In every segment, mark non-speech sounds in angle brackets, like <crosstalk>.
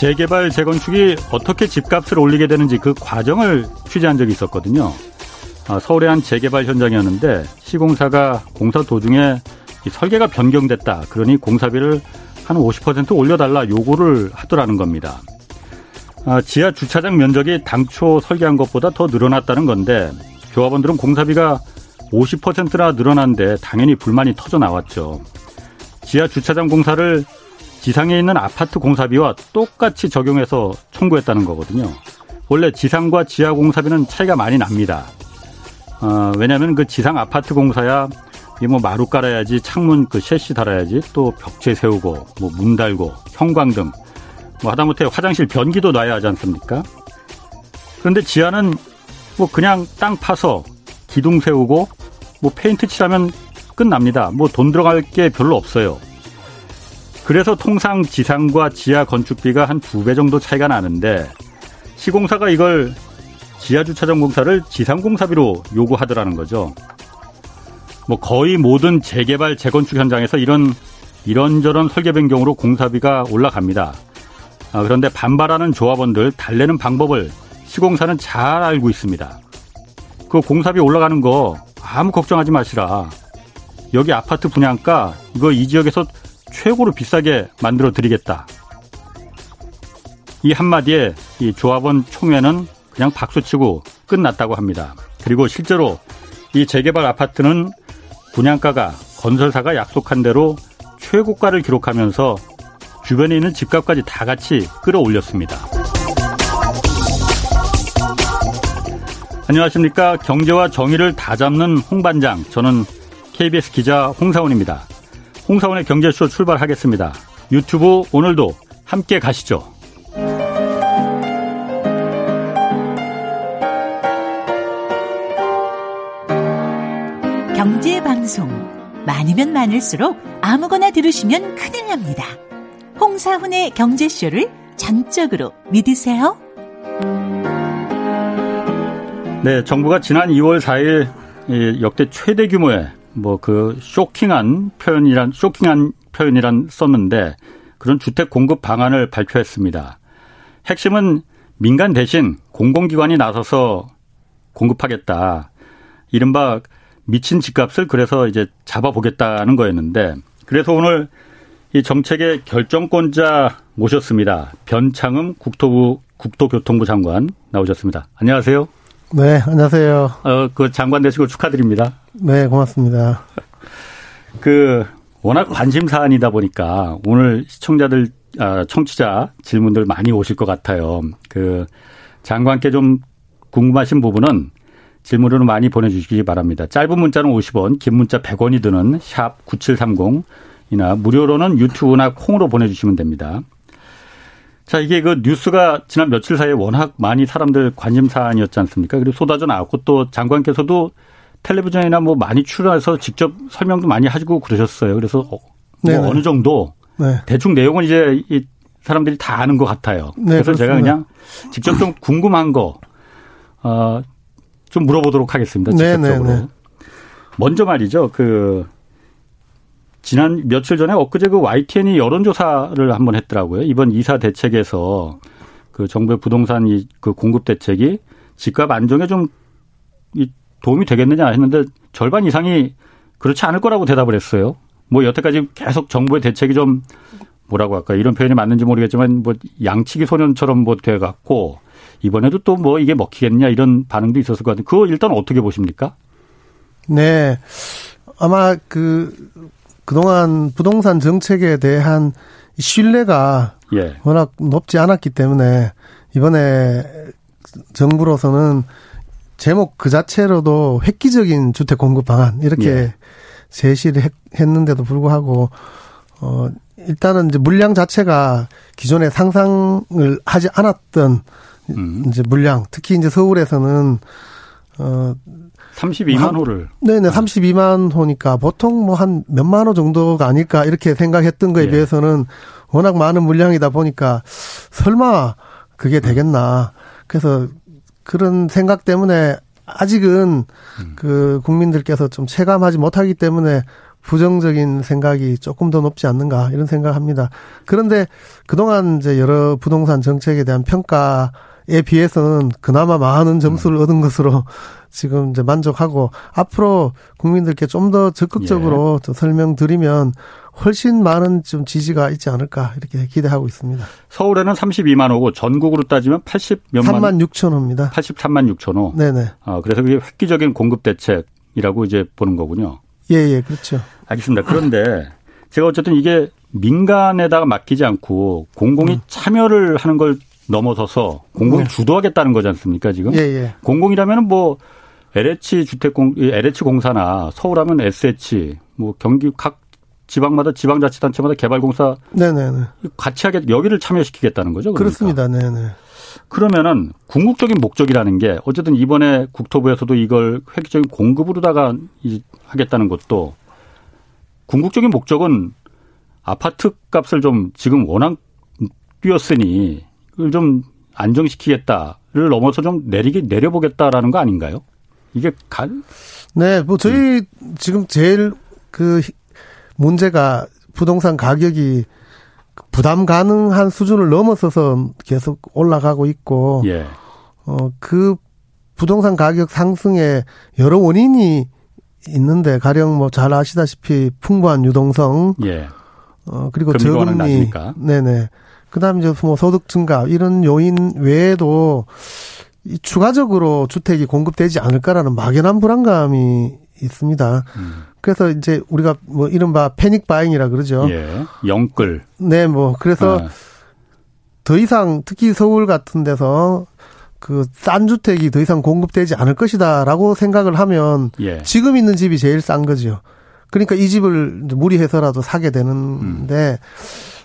재개발, 재건축이 어떻게 집값을 올리게 되는지 그 과정을 취재한 적이 있었거든요. 아, 서울의 한 재개발 현장이었는데 시공사가 공사 도중에 설계가 변경됐다. 그러니 공사비를 한 50% 올려달라 요구를 하더라는 겁니다. 아, 지하 주차장 면적이 당초 설계한 것보다 더 늘어났다는 건데 조합원들은 공사비가 50%나 늘어난데 당연히 불만이 터져 나왔죠. 지하 주차장 공사를 지상에 있는 아파트 공사비와 똑같이 적용해서 청구했다는 거거든요. 원래 지상과 지하 공사비는 차이가 많이 납니다. 어, 왜냐하면 그 지상 아파트 공사야 이뭐 마루 깔아야지 창문 그 셰시 달아야지 또 벽체 세우고 뭐 문 달고 형광등 뭐 하다못해 화장실 변기도 놔야 하지 않습니까? 그런데 지하는 뭐 그냥 땅 파서 기둥 세우고 뭐 페인트 칠하면 끝납니다. 뭐 돈 들어갈 게 별로 없어요. 그래서 통상 지상과 지하 건축비가 한 두 배 정도 차이가 나는데 시공사가 이걸 지하 주차장 공사를 지상 공사비로 요구하더라는 거죠. 뭐 거의 모든 재개발 재건축 현장에서 이런 이런저런 설계 변경으로 공사비가 올라갑니다. 아, 그런데 반발하는 조합원들 달래는 방법을 시공사는 잘 알고 있습니다. 그 공사비 올라가는 거 아무 걱정하지 마시라. 여기 아파트 분양가 이거 이 지역에서 최고로 비싸게 만들어 드리겠다. 이 한마디에 이 조합원 총회는 그냥 박수치고 끝났다고 합니다. 그리고 실제로 이 재개발 아파트는 분양가가 건설사가 약속한 대로 최고가를 기록하면서 주변에 있는 집값까지 다 같이 끌어올렸습니다. 안녕하십니까. 경제와 정의를 다 잡는 홍반장. 저는 KBS 기자 홍사원입니다. 홍사원의 경제쇼 출발하겠습니다. 유튜브 오늘도 함께 가시죠. 경제 방송 많으면 많을수록 아무거나 들으시면 큰일 납니다. 홍사훈의 경제쇼를 전적으로 믿으세요. 네, 정부가 지난 2월 4일 역대 최대 규모의 뭐 그 쇼킹한 표현이란 쇼킹한 표현이란 썼는데 그런 주택 공급 방안을 발표했습니다. 핵심은 민간 대신 공공기관이 나서서 공급하겠다. 이른바 미친 집값을 그래서 이제 잡아보겠다는 거였는데 그래서 오늘 이 정책의 결정권자 모셨습니다. 변창흠 국토부 국토교통부 장관 나오셨습니다. 안녕하세요. 네, 안녕하세요. 어, 그 장관 되시고 축하드립니다. 네, 고맙습니다. 그 워낙 관심 사안이다 보니까 오늘 시청자들 아, 청취자 질문들 많이 오실 것 같아요. 그 장관께 좀 궁금하신 부분은 질문으로 많이 보내주시기 바랍니다. 짧은 문자는 50원, 긴 문자 100원이 드는 샵 9730이나 무료로는 유튜브나 콩으로 보내주시면 됩니다. 자, 이게 그 뉴스가 지난 며칠 사이에 워낙 많이 사람들 관심 사안이었지 않습니까? 그리고 쏟아져 나왔고 또 장관께서도 텔레비전이나 뭐 많이 출연해서 직접 설명도 많이 하시고 그러셨어요. 그래서 어, 뭐 어느 정도 네. 대충 내용은 이제 이 사람들이 다 아는 것 같아요. 네, 그래서 그렇습니다. 제가 그냥 직접 좀 궁금한 거, 어, 좀 물어보도록 하겠습니다. 네, 네, 직접적으로. 네네네. 먼저 말이죠. 그 지난 며칠 전에 엊그제 그 YTN이 여론조사를 한번 했더라고요. 이번 이사 대책에서 그 정부의 부동산 이그 공급 대책이 집값 안정에 좀 도움이 되겠느냐 했는데 절반 이상이 그렇지 않을 거라고 대답을 했어요. 뭐 여태까지 계속 정부의 대책이 좀 뭐라고 할까 이런 표현이 맞는지 모르겠지만 뭐 양치기 소년처럼 뭐 돼갖고 이번에도 또 뭐 이게 먹히겠냐 이런 반응도 있었을 것 같은데 그거 일단 어떻게 보십니까? 네. 아마 그 그동안 부동산 정책에 대한 신뢰가 예. 워낙 높지 않았기 때문에 이번에 정부로서는 제목 그 자체로도 획기적인 주택 공급 방안 이렇게 예. 제시를 했, 했는데도 불구하고 어 일단은 이제 물량 자체가 기존에 상상을 하지 않았던 음. 이제 물량, 특히 이제 서울에서는 어 32만 호를. 네네, 32만 호니까 보통 뭐 한 몇만 호 정도가 아닐까 이렇게 생각했던 거에 예. 비해서는 워낙 많은 물량이다 보니까 설마 그게 되겠나. 그래서 그런 생각 때문에 아직은 음. 그 국민들께서 좀 체감하지 못하기 때문에 부정적인 생각이 조금 더 높지 않는가 이런 생각합니다. 그런데 그동안 이제 여러 부동산 정책에 대한 평가 에 비해서는 그나마 많은 점수를 음. 얻은 것으로 지금 이제 만족하고 앞으로 국민들께 좀 더 적극적으로 예. 설명드리면 훨씬 많은 좀 지지가 있지 않을까 이렇게 기대하고 있습니다. 서울에는 32만 호고 전국으로 따지면 80 몇만 3만 6천 호입니다. 83만 6천 호. 네네. 어, 그래서 그게 획기적인 공급 대책이라고 이제 보는 거군요. 예, 예, 그렇죠. 알겠습니다. 그런데 제가 어쨌든 이게 민간에다가 맡기지 않고 공공이 음. 참여를 하는 걸 넘어서서 공공이 네. 주도하겠다는 거지 않습니까, 지금? 예, 예. 공공이라면은 뭐 LH 주택공 LH 공사나 서울하면 SH 뭐 경기 각 지방마다 지방자치단체마다 개발공사 네네네. 같이 하겠 여기를 참여시키겠다는 거죠. 그러니까. 그렇습니다. 네네. 그러면은 궁극적인 목적이라는 게 어쨌든 이번에 국토부에서도 이걸 획기적인 공급으로다가 하겠다는 것도 궁극적인 목적은 아파트 값을 좀 지금 워낙 뛰었으니 그걸 좀 안정시키겠다를 넘어서 좀 내리게 내려보겠다라는 거 아닌가요? 이게 간? 네, 뭐 저희 음. 지금 제일 그 문제가 부동산 가격이 부담 가능한 수준을 넘어서서 계속 올라가고 있고 예. 어그 부동산 가격 상승에 여러 원인이 있는데 가령 뭐 잘 아시다시피 풍부한 유동성 예. 어 그리고 저금리 네네 그다음에 이제 뭐 소득 증가 이런 요인 외에도 이 추가적으로 주택이 공급되지 않을까라는 막연한 불안감이 있습니다. 음. 그래서 이제 우리가 뭐 이른바 패닉 바잉이라 그러죠. 예. 영끌. 네, 뭐 그래서 아. 더 이상 특히 서울 같은 데서 그 싼 주택이 더 이상 공급되지 않을 것이다라고 생각을 하면 예. 지금 있는 집이 제일 싼 거죠. 그러니까 이 집을 무리해서라도 사게 되는데 음.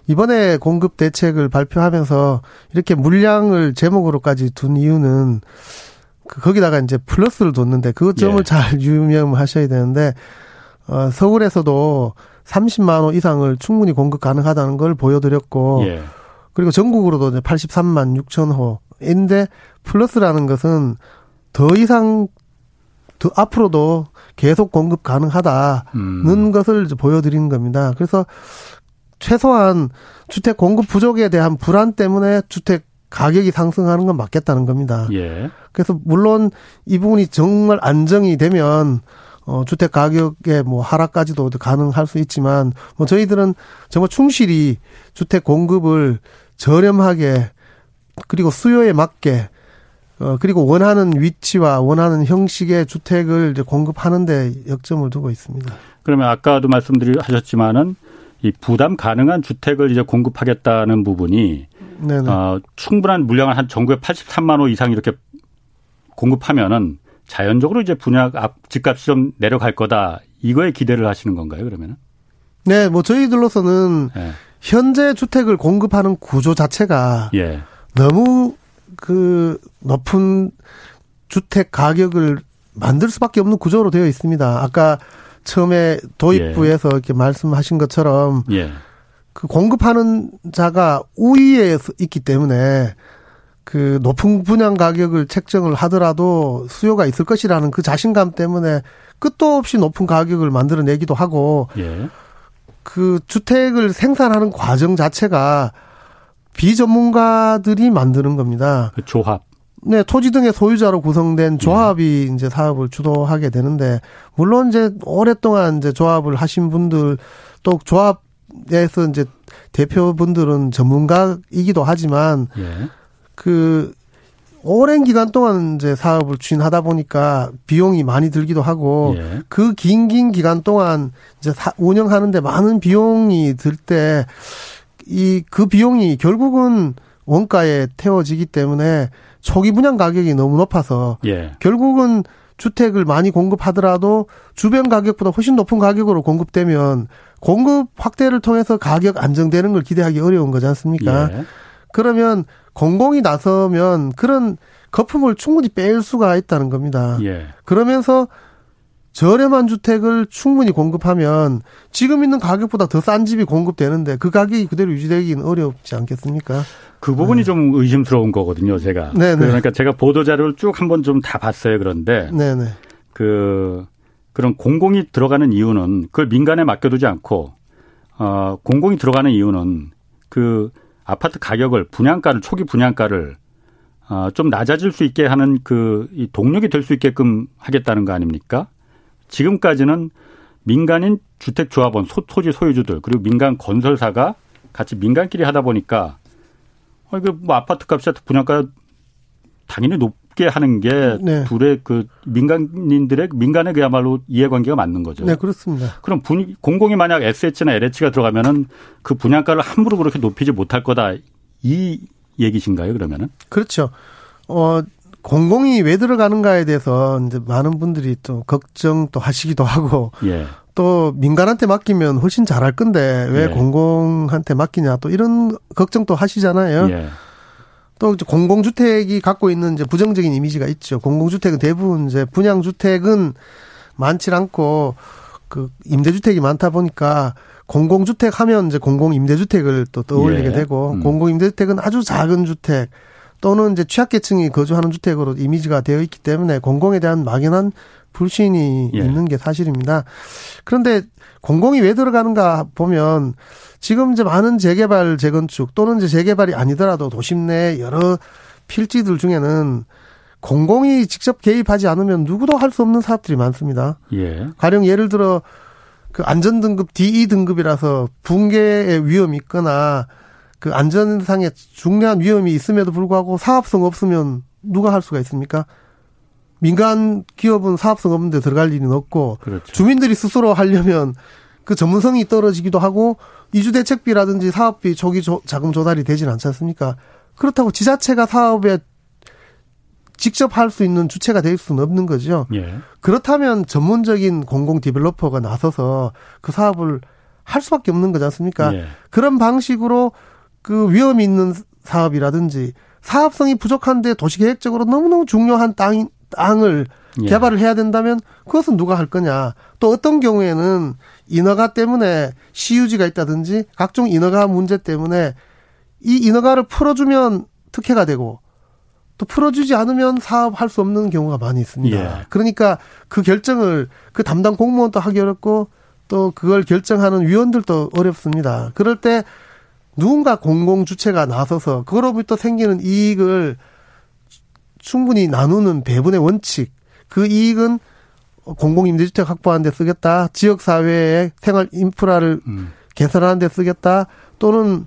이번에 공급 대책을 발표하면서 이렇게 물량을 제목으로까지 둔 이유는 그 거기다가 이제 플러스를 뒀는데 그 점을 예. 잘 유념하셔야 되는데 어 서울에서도 30만 호 이상을 충분히 공급 가능하다는 걸 보여드렸고 예. 그리고 전국으로도 이제 83만 6천 호인데 플러스라는 것은 더 이상 더 앞으로도 계속 공급 가능하다는 음. 것을 보여드리는 겁니다. 그래서 최소한 주택 공급 부족에 대한 불안 때문에 주택 가격이 상승하는 건 맞겠다는 겁니다. 예. 그래서 물론 이 부분이 정말 안정이 되면 어 주택 가격의 뭐 하락까지도 가능할 수 있지만 뭐 저희들은 정말 충실히 주택 공급을 저렴하게 그리고 수요에 맞게 어 그리고 원하는 위치와 원하는 형식의 주택을 이제 공급하는데 역점을 두고 있습니다. 그러면 아까도 말씀드리셨지만은 이 부담 가능한 주택을 이제 공급하겠다는 부분이 네네. 어, 충분한 물량을 한 전국에 83만 호 이상 이렇게 공급하면은 자연적으로 이제 분양 집값이 좀 내려갈 거다 이거에 기대를 하시는 건가요 그러면은? 네, 뭐 저희들로서는 네. 현재 주택을 공급하는 구조 자체가 예. 너무 그 높은 주택 가격을 만들 수밖에 없는 구조로 되어 있습니다. 아까 처음에 도입부에서 예. 이렇게 말씀하신 것처럼 예. 그 공급하는 자가 우위에 있기 때문에 그 높은 분양 가격을 책정을 하더라도 수요가 있을 것이라는 그 자신감 때문에 끝도 없이 높은 가격을 만들어내기도 하고 예. 그 주택을 생산하는 과정 자체가 비전문가들이 만드는 겁니다. 그 조합. 네, 토지 등의 소유자로 구성된 조합이 예. 이제 사업을 주도하게 되는데 물론 이제 오랫동안 이제 조합을 하신 분들 또 조합에서 이제 대표분들은 전문가이기도 하지만 예. 그 오랜 기간 동안 이제 사업을 추진하다 보니까 비용이 많이 들기도 하고 예. 그긴 긴 기간 동안 이제 운영하는데 많은 비용이 들 때 이 그 비용이 결국은 원가에 태워지기 때문에 초기 분양 가격이 너무 높아서 예. 결국은 주택을 많이 공급하더라도 주변 가격보다 훨씬 높은 가격으로 공급되면 공급 확대를 통해서 가격 안정되는 걸 기대하기 어려운 거지 않습니까? 예. 그러면 공공이 나서면 그런 거품을 충분히 뺄 수가 있다는 겁니다. 예. 그러면서 저렴한 주택을 충분히 공급하면 지금 있는 가격보다 더 싼 집이 공급되는데 그 가격이 그대로 유지되기는 어렵지 않겠습니까? 그 부분이 네. 좀 의심스러운 거거든요, 제가. 네네. 그러니까 제가 보도 자료를 쭉 한번 좀 다 봤어요. 그런데 네네. 그 그런 공공이 들어가는 이유는 그걸 민간에 맡겨두지 않고 어 공공이 들어가는 이유는 그 아파트 가격을 분양가를 초기 분양가를 어 좀 낮아질 수 있게 하는 그 이 동력이 될 수 있게끔 하겠다는 거 아닙니까? 지금까지는 민간인 주택조합원 소, 토지 소유주들 그리고 민간 건설사가 같이 민간끼리 하다 보니까 어 이거 뭐 아파트 값이 분양가 당연히 높게 하는 게 네. 둘의 그 민간인들의 민간의 그야말로 이해관계가 맞는 거죠. 네, 그렇습니다. 그럼 분, 공공이 만약 SH나 LH가 들어가면은 그 분양가를 함부로 그렇게 높이지 못할 거다 이 얘기신가요? 그러면은? 그렇죠. 어 공공이 왜 들어가는가에 대해서 이제 많은 분들이 또 걱정 또 하시기도 하고 예. 또 민간한테 맡기면 훨씬 잘할 건데 왜 예. 공공한테 맡기냐 또 이런 걱정도 하시잖아요. 예. 또 공공주택이 갖고 있는 이제 부정적인 이미지가 있죠. 공공주택은 대부분 이제 분양주택은 많지 않고 그 임대주택이 많다 보니까 공공주택 하면 이제 공공임대주택을 또 떠올리게 예. 되고 음. 공공임대주택은 아주 작은 주택 또는 이제 취약계층이 거주하는 주택으로 이미지가 되어 있기 때문에 공공에 대한 막연한 불신이 예. 있는 게 사실입니다. 그런데 공공이 왜 들어가는가 보면 지금 이제 많은 재개발, 재건축 또는 이제 재개발이 아니더라도 도심 내 여러 필지들 중에는 공공이 직접 개입하지 않으면 누구도 할 수 없는 사업들이 많습니다. 예. 가령 예를 들어 그 안전등급 DE 등급이라서 붕괴의 위험이 있거나 그 안전상의 중대한 위험이 있음에도 불구하고 사업성 없으면 누가 할 수가 있습니까? 민간 기업은 사업성 없는데 들어갈 일은 없고 그렇죠. 주민들이 스스로 하려면 그 전문성이 떨어지기도 하고 이주 대책비라든지 사업비 조기 조, 자금 조달이 되지는 않지 않습니까? 그렇다고 지자체가 사업에 직접 할 수 있는 주체가 될 수는 없는 거죠. 예. 그렇다면 전문적인 공공 디벨로퍼가 나서서 그 사업을 할 수밖에 없는 거지 않습니까? 예. 그런 방식으로 그 위험이 있는 사업이라든지 사업성이 부족한데 도시계획적으로 너무너무 중요한 땅, 땅을 예. 개발을 해야 된다면 그것은 누가 할 거냐. 또 어떤 경우에는 인허가 때문에 시유지가 있다든지 각종 인허가 문제 때문에 이 인허가를 풀어주면 특혜가 되고 또 풀어주지 않으면 사업할 수 없는 경우가 많이 있습니다. 예. 그러니까 그 결정을 그 담당 공무원도 하기 어렵고 또 그걸 결정하는 위원들도 어렵습니다. 그럴 때 누군가 공공 주체가 나서서 그로부터 생기는 이익을 충분히 나누는 배분의 원칙, 그 이익은 공공임대주택 확보하는 데 쓰겠다, 지역사회의 생활 인프라를 음. 개선하는 데 쓰겠다, 또는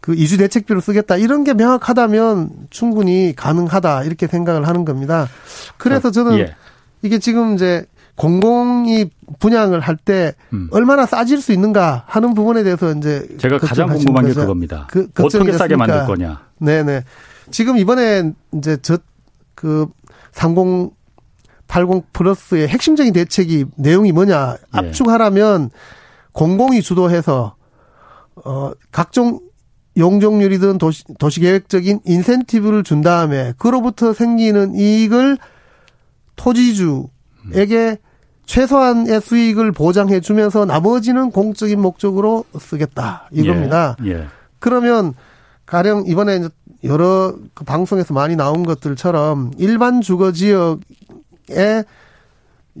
그 이주 대책비로 쓰겠다, 이런 게 명확하다면 충분히 가능하다, 이렇게 생각을 하는 겁니다. 그래서 저는 예. 이게 지금 이제 공공이 분양을 할때 음. 얼마나 싸질 수 있는가 하는 부분에 대해서 이제 제가 가장 궁금한 게 그겁니다. 그, 어떻게 싸게 만들 거냐. 네네. 지금 이번에 이제 저그 3080 플러스의 핵심적인 대책이 내용이 뭐냐 예. 압축하라면 공공이 주도해서 어 각종 용적률이든 도시, 도시계획적인 인센티브를 준 다음에 그로부터 생기는 이익을 토지주 에게 음. 최소한의 수익을 보장해 주면서 나머지는 공적인 목적으로 쓰겠다 이겁니다. 예. 예. 그러면 가령 이번에 여러 그 방송에서 많이 나온 것들처럼 일반 주거 지역에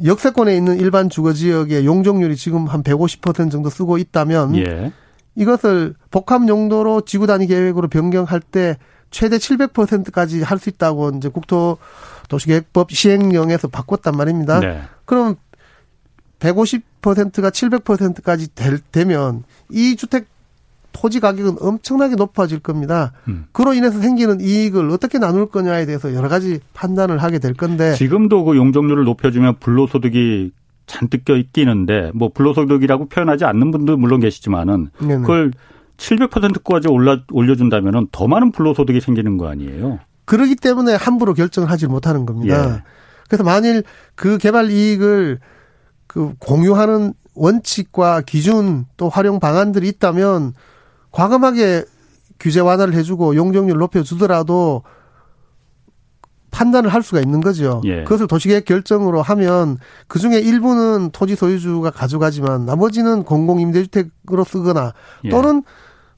역세권에 있는 일반 주거 지역의 용적률이 지금 한 150% 정도 쓰고 있다면 예. 이것을 복합 용도로 지구 단위 계획으로 변경할 때 최대 700%까지 할 수 있다고 이제 국토 도시계획법 시행령에서 바꿨단 말입니다. 네. 그럼 150%가 700%까지 될, 되면 이 주택 토지 가격은 엄청나게 높아질 겁니다. 음. 그로 인해서 생기는 이익을 어떻게 나눌 거냐에 대해서 여러 가지 판단을 하게 될 건데 지금도 그 용적률을 높여주면 불로소득이 잔뜩 껴 있기는데 뭐 불로소득이라고 표현하지 않는 분도 물론 계시지만은 네네. 그걸 700%까지 올라 올려준다면은 더 많은 불로소득이 생기는 거 아니에요? 그러기 때문에 함부로 결정을 하지 못하는 겁니다. 예. 그래서 만일 그 개발 이익을 그 공유하는 원칙과 기준 또 활용 방안들이 있다면 과감하게 규제 완화를 해주고 용적률 높여주더라도 판단을 할 수가 있는 거죠. 예. 그것을 도시계획 결정으로 하면 그 중에 일부는 토지 소유주가 가져가지만 나머지는 공공임대주택으로 쓰거나 예. 또는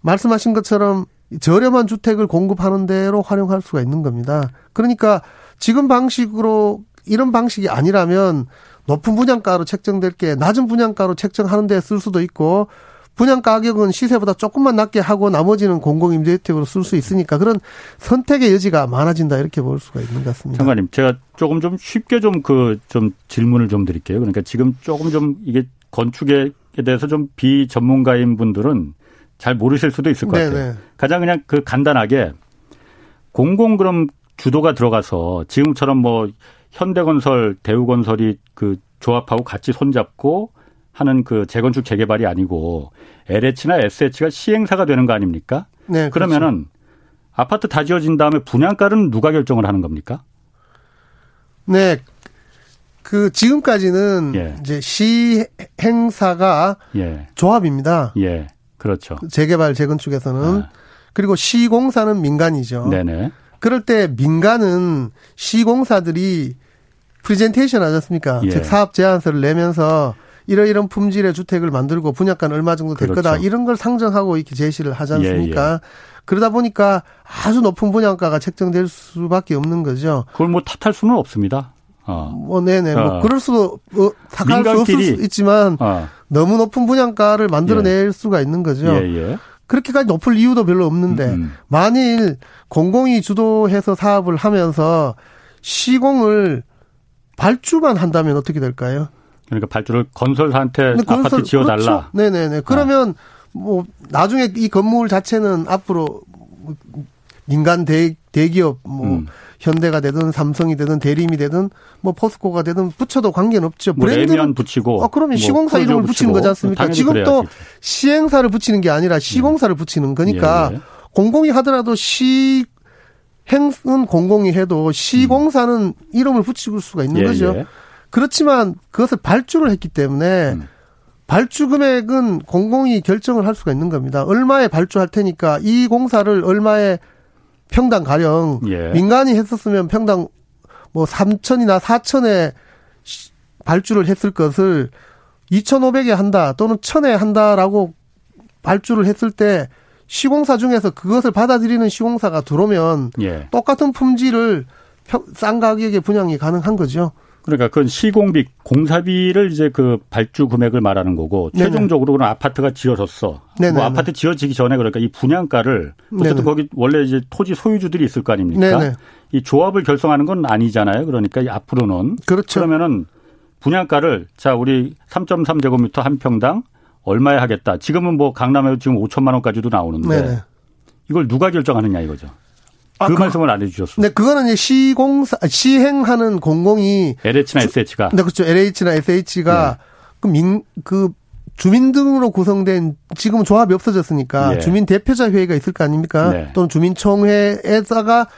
말씀하신 것처럼 저렴한 주택을 공급하는 대로 활용할 수가 있는 겁니다. 그러니까 지금 방식으로 이런 방식이 아니라면 높은 분양가로 책정될 게 낮은 분양가로 책정하는 데 쓸 수도 있고 분양 가격은 시세보다 조금만 낮게 하고 나머지는 공공임대주택으로 쓸 수 있으니까 그런 선택의 여지가 많아진다 이렇게 볼 수가 있는 것 같습니다. 장관님, 제가 조금 좀 쉽게 좀 그좀 그 질문을 좀 드릴게요. 그러니까 지금 조금 좀 이게 건축에 대해서 좀 비전문가인 분들은 잘 모르실 수도 있을 것 네네. 같아요. 가장 그냥 그 간단하게 공공 그럼 주도가 들어가서 지금처럼 뭐 현대건설, 대우건설이 그 조합하고 같이 손잡고 하는 그 재건축 재개발이 아니고 LH나 SH가 시행사가 되는 거 아닙니까? 네. 그렇죠. 그러면은 그렇죠. 아파트 다 지어진 다음에 분양가는 누가 결정을 하는 겁니까? 네. 그 지금까지는 예. 이제 시행사가 예. 조합입니다. 예. 그렇죠. 재개발 재건축에서는 아. 그리고 시공사는 민간이죠. 네네. 그럴 때 민간은 시공사들이 프리젠테이션 하지 않습니까? 예. 즉 사업 제안서를 내면서 이러이런 품질의 주택을 만들고 분양가는 얼마 정도 될 그렇죠. 거다 이런 걸 상정하고 이렇게 제시를 하지 않습니까? 예, 예. 그러다 보니까 아주 높은 분양가가 책정될 수밖에 없는 거죠. 그걸 뭐 탓할 수는 없습니다. 어. 뭐 네네 뭐 어. 뭐 그럴 수도 어, 탓할 수 없을 수 있지만 어. 너무 높은 분양가를 만들어낼 예. 수가 있는 거죠. 예, 예. 그렇게까지 높을 이유도 별로 없는데 음, 음. 만일 공공이 주도해서 사업을 하면서 시공을 발주만 한다면 어떻게 될까요? 그러니까 발주를 건설사한테 건설, 아파트 지어달라. 그렇죠. 네네네. 그러면 아. 뭐 나중에 이 건물 자체는 앞으로 민간 대, 대기업 뭐 음. 현대가 되든 삼성이 되든 대림이 되든 뭐 포스코가 되든 붙여도 관계는 없죠. 뭐 브랜드는 붙이고. 아 그러면 뭐 시공사 이름을 붙이는 거지 않습니까? 지금 또 시행사를 붙이는 게 아니라 시공사를 네. 붙이는 거니까 예. 공공이 하더라도 시 행은 공공이 해도 시공사는 음. 이름을 붙일 수가 있는 예, 거죠. 예. 그렇지만 그것을 발주를 했기 때문에 음. 발주 금액은 공공이 결정을 할 수가 있는 겁니다. 얼마에 발주할 테니까 이 공사를 얼마에 평당 가령 예. 민간이 했었으면 평당 뭐 3천이나 4천에 발주를 했을 것을 2,500에 한다 또는 1,000에 한다라고 발주를 했을 때 시공사 중에서 그것을 받아들이는 시공사가 들어오면 예. 똑같은 품질을 싼 가격에 분양이 가능한 거죠. 그러니까 그건 시공비, 공사비를 이제 그 발주 금액을 말하는 거고 네네. 최종적으로는 아파트가 지어졌어. 뭐 아파트 지어지기 전에 그러니까 이 분양가를 어쨌든 네네. 거기 원래 이제 토지 소유주들이 있을 거 아닙니까? 네네. 이 조합을 결성하는 건 아니잖아요. 그러니까 앞으로는 그렇죠. 그러면은 분양가를 자 우리 3.3 제곱미터 한 평당 얼마에 하겠다. 지금은 뭐 강남에도 지금 5천만 원까지도 나오는데 이걸 누가 결정하느냐 이거죠. 아, 그, 그 말씀을 안 해주셨어요. 네, 그거는 이제 시공사 시행하는 공공이 LH나 SH가. 네, 그렇죠. LH나 SH가 네. 그 민, 그 주민 등으로 구성된 지금은 조합이 없어졌으니까 네. 주민 대표자 회의가 있을 거 아닙니까? 네. 또는 주민총회에다가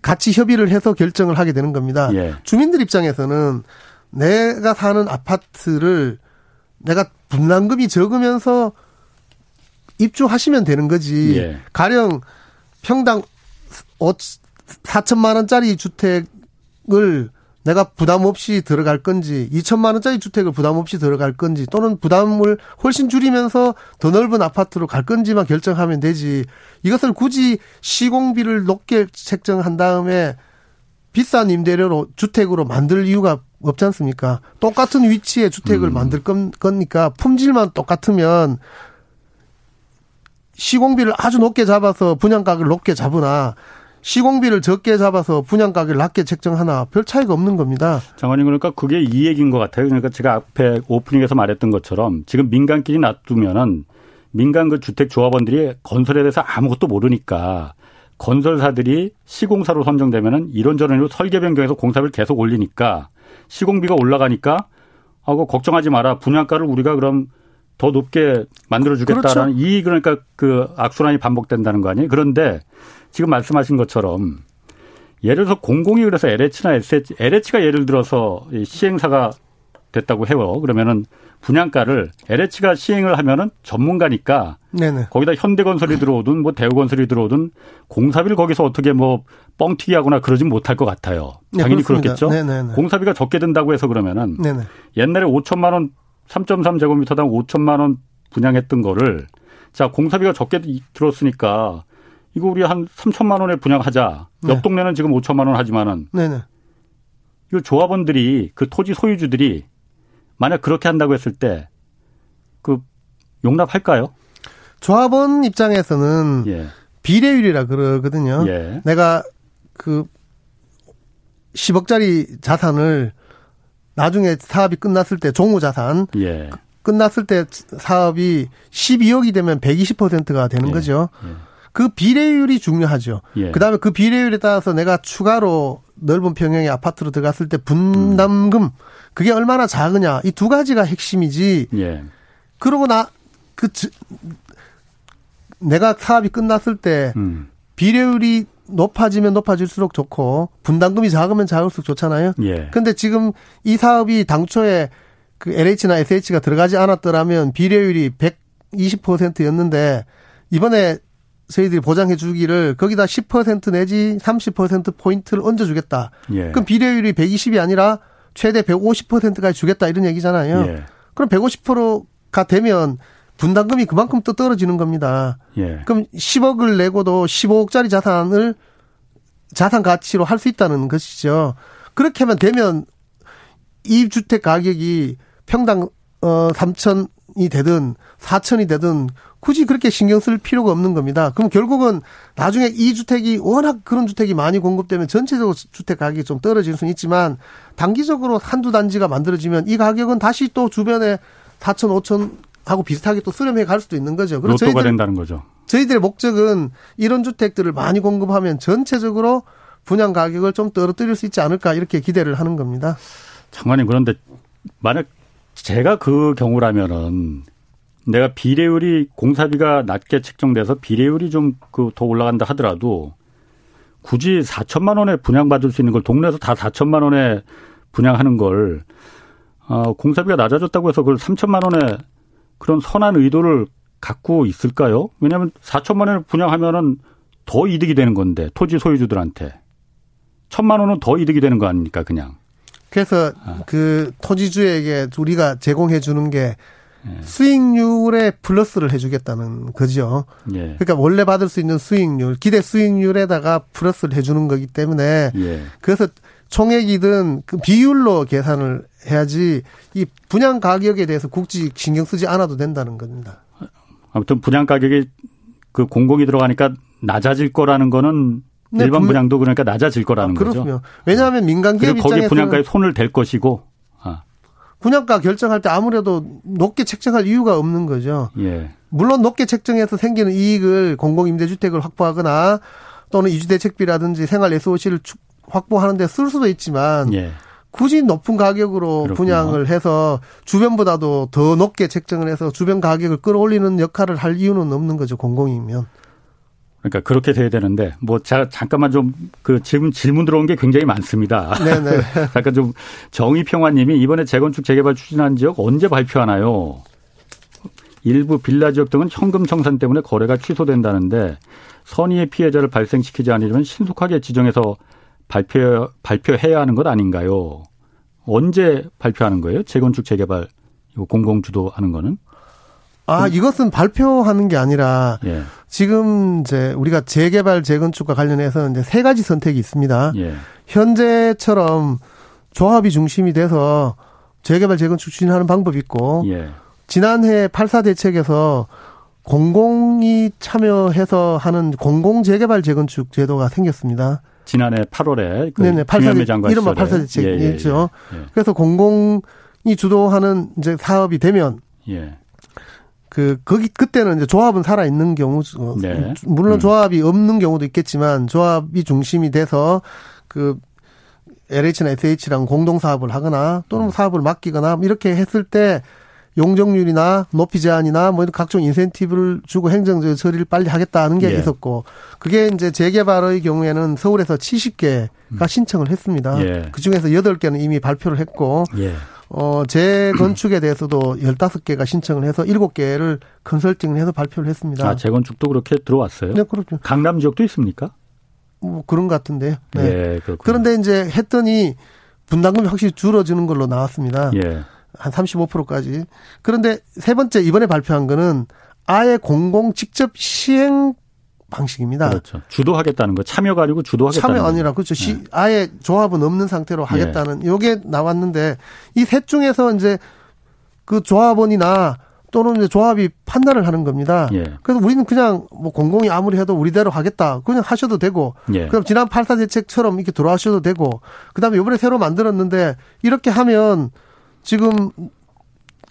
같이 협의를 해서 결정을 하게 되는 겁니다. 예. 주민들 입장에서는 내가 사는 아파트를 내가 분담금이 적으면서 입주하시면 되는 거지. 예. 가령 평당 4천만 원짜리 주택을 내가 부담 없이 들어갈 건지 2천만 원짜리 주택을 부담 없이 들어갈 건지 또는 부담을 훨씬 줄이면서 더 넓은 아파트로 갈 건지만 결정하면 되지 이것을 굳이 시공비를 높게 책정한 다음에 비싼 임대료로 주택으로 만들 이유가 없지 않습니까? 똑같은 위치에 주택을 음. 만들 거니까 품질만 똑같으면 시공비를 아주 높게 잡아서 분양가격을 높게 잡으나 시공비를 적게 잡아서 분양가격을 낮게 책정하나 별 차이가 없는 겁니다. 장관님 그러니까 그게 이 얘기인 것 같아요. 그러니까 제가 앞에 오프닝에서 말했던 것처럼 지금 민간끼리 놔두면은 민간 그 주택 조합원들이 건설에 대해서 아무것도 모르니까 건설사들이 시공사로 선정되면은 이런저런 설계 변경해서 공사비를 계속 올리니까 시공비가 올라가니까 하고 걱정하지 마라 분양가를 우리가 그럼 더 높게 만들어주겠다라는 그렇죠. 이 그러니까 그 악순환이 반복된다는 거 아니에요? 그런데 지금 말씀하신 것처럼 예를 들어서 공공이 그래서 LH나 SH, LH가 예를 들어서 시행사가 됐다고 해요. 그러면은 분양가를 LH가 시행을 하면은 전문가니까 네네. 거기다 현대건설이 들어오든 뭐 대우건설이 들어오든 공사비를 거기서 어떻게 뭐 뻥튀기 하거나 그러진 못할 것 같아요. 네, 당연히 네, 그렇겠죠. 네네네. 공사비가 적게 든다고 해서 그러면은 네네. 옛날에 5천만 원 3.3제곱미터당 5천만 원 분양했던 거를 자 공사비가 적게 들었으니까 이거 우리 한 3천만 원에 분양하자. 네. 옆 동네는 지금 5천만 원 하지만은 네네. 이 조합원들이 그 토지 소유주들이 만약 그렇게 한다고 했을 때 그 용납할까요? 조합원 입장에서는 예. 비례율이라 그러거든요. 예. 내가 그 10억짜리 자산을 나중에 사업이 끝났을 때 종무 자산 예. 끝났을 때 사업이 12억이 되면 120%가 되는 예. 거죠. 예. 그 비례율이 중요하죠. 예. 그다음에 그 비례율에 따라서 내가 추가로 넓은 평형의 아파트로 들어갔을 때 분담금 그게 얼마나 작으냐 이 두 가지가 핵심이지. 예. 그러고 나그 내가 사업이 끝났을 때 음. 비례율이 높아지면 높아질수록 좋고 분담금이 작으면 작을수록 좋잖아요. 예. 근데 지금 이 사업이 당초에 그 LH나 SH가 들어가지 않았더라면 비례율이 120%였는데 이번에 저희들이 보장해 주기를 거기다 10% 내지 30% 포인트를 얹어 주겠다. 예. 그럼 비례율이 120이 아니라 최대 150%까지 주겠다 이런 얘기잖아요. 예. 그럼 150%가 되면 분담금이 그만큼 또 떨어지는 겁니다. 예. 그럼 10억을 내고도 15억짜리 자산을 자산 가치로 할 수 있다는 것이죠. 그렇게 하면 되면 이 주택 가격이 평당 어 3천이 되든 4천이 되든 굳이 그렇게 신경 쓸 필요가 없는 겁니다. 그럼 결국은 나중에 이 주택이 워낙 그런 주택이 많이 공급되면 전체적으로 주택 가격이 좀 떨어질 수는 있지만 단기적으로 한두 단지가 만들어지면 이 가격은 다시 또 주변에 4천, 5천 하고 비슷하게 또 수렴해 갈 수도 있는 거죠. 그리고 로또가 된다는 거죠. 저희들의 목적은 이런 주택들을 많이 공급하면 전체적으로 분양 가격을 좀 떨어뜨릴 수 있지 않을까 이렇게 기대를 하는 겁니다. 장관님 그런데 만약 제가 그 경우라면은 내가 비례율이 공사비가 낮게 책정돼서 비례율이 좀 그 더 올라간다 하더라도 굳이 4천만 원에 분양받을 수 있는 걸 동네에서 다 4천만 원에 분양하는 걸 어, 공사비가 낮아졌다고 해서 그걸 3천만 원에 그런 선한 의도를 갖고 있을까요? 왜냐하면 4천만 원을 분양하면은 더 이득이 되는 건데 토지 소유주들한테 천만 원은 더 이득이 되는 거 아닙니까 그냥. 그래서 아. 그 토지주에게 우리가 제공해 주는 게 예. 수익률에 플러스를 해주겠다는 거죠. 예. 그러니까 원래 받을 수 있는 수익률, 기대 수익률에다가 플러스를 해주는 거기 때문에 예. 그래서 총액이든 그 비율로 계산을 해야지 이 분양 가격에 대해서 국지 신경 쓰지 않아도 된다는 겁니다. 아무튼 분양 가격이 그 공공이 들어가니까 낮아질 거라는 거는 네, 일반 분양도 그러니까 낮아질 거라는 아, 거죠. 왜냐하면 민간 기업 입장에서 거기 분양가에 손을 댈 것이고 아. 분양가 결정할 때 아무래도 높게 책정할 이유가 없는 거죠. 예. 물론 높게 책정해서 생기는 이익을 공공임대주택을 확보하거나 또는 이주대책비라든지 생활 SOC를 확보하는 데 쓸 수도 있지만 예. 굳이 높은 가격으로 그렇구나. 분양을 해서 주변보다도 더 높게 책정을 해서 주변 가격을 끌어올리는 역할을 할 이유는 없는 거죠 공공이면. 그러니까 그렇게 돼야 되는데 뭐 제가 잠깐만 좀 그 지금 질문 들어온 게 굉장히 많습니다. 네네. <laughs> <laughs> 잠깐 좀 정의평화님이 이번에 재건축 재개발 추진한 지역 언제 발표하나요? 일부 빌라 지역 등은 현금 청산 때문에 거래가 취소된다는데 선의의 피해자를 발생시키지 않으려면 신속하게 지정해서 발표 발표해야 하는 것 아닌가요? 언제 발표하는 거예요? 재건축 재개발 공공 주도하는 거는? 아, 이것은 발표하는 게 아니라 예. 지금 이제 우리가 재개발 재건축과 관련해서 이제 세 가지 선택이 있습니다. 예. 현재처럼 조합이 중심이 돼서 재개발 재건축 추진하는 방법이 있고 예. 지난해 8사 대책에서 공공이 참여해서 하는 공공 재개발 재건축 제도가 생겼습니다. 지난해 8월에 그 네네, 8사 장관 이른바 8사 대책이죠. 예, 예, 예, 그래서 공공이 주도하는 이제 사업이 되면 예. 그 거기 그때는 이제 조합은 살아 있는 경우 네. 물론 음. 조합이 없는 경우도 있겠지만 조합이 중심이 돼서 그 LH나 SH랑 공동 사업을 하거나 또는 음. 사업을 맡기거나 이렇게 했을 때 용적률이나 높이 제한이나 뭐 각종 인센티브를 주고 행정적 처리를 빨리 하겠다는 게 예. 있었고 그게 이제 재개발의 경우에는 서울에서 70개가 음. 신청을 했습니다. 예. 그 중에서 8개는 이미 발표를 했고 예. 어, 재건축에 대해서도 15개가 신청을 해서 7개를 컨설팅을 해서 발표를 했습니다. 아, 재건축도 그렇게 들어왔어요? 네, 그렇죠. 강남 지역도 있습니까? 뭐 그런 것 같은데요. 네. 예, 그런데 이제 했더니 분담금이 확실히 줄어지는 걸로 나왔습니다. 예. 한 35%까지. 그런데 세 번째 이번에 발표한 거는 아예 공공 직접 시행 방식입니다. 그렇죠. 주도하겠다는 거 참여 가지고 주도하겠다는 참여 아니라 그렇죠. 시, 네. 아예 조합은 없는 상태로 하겠다는 예. 요게 나왔는데 이 셋 중에서 이제 그 조합원이나 또는 이제 조합이 판단을 하는 겁니다. 예. 그래서 우리는 그냥 뭐 공공이 아무리 해도 우리대로 하겠다. 그냥 하셔도 되고. 예. 그럼 지난 8사 대책처럼 이렇게 돌아가셔도 되고. 그다음에 이번에 새로 만들었는데 이렇게 하면 지금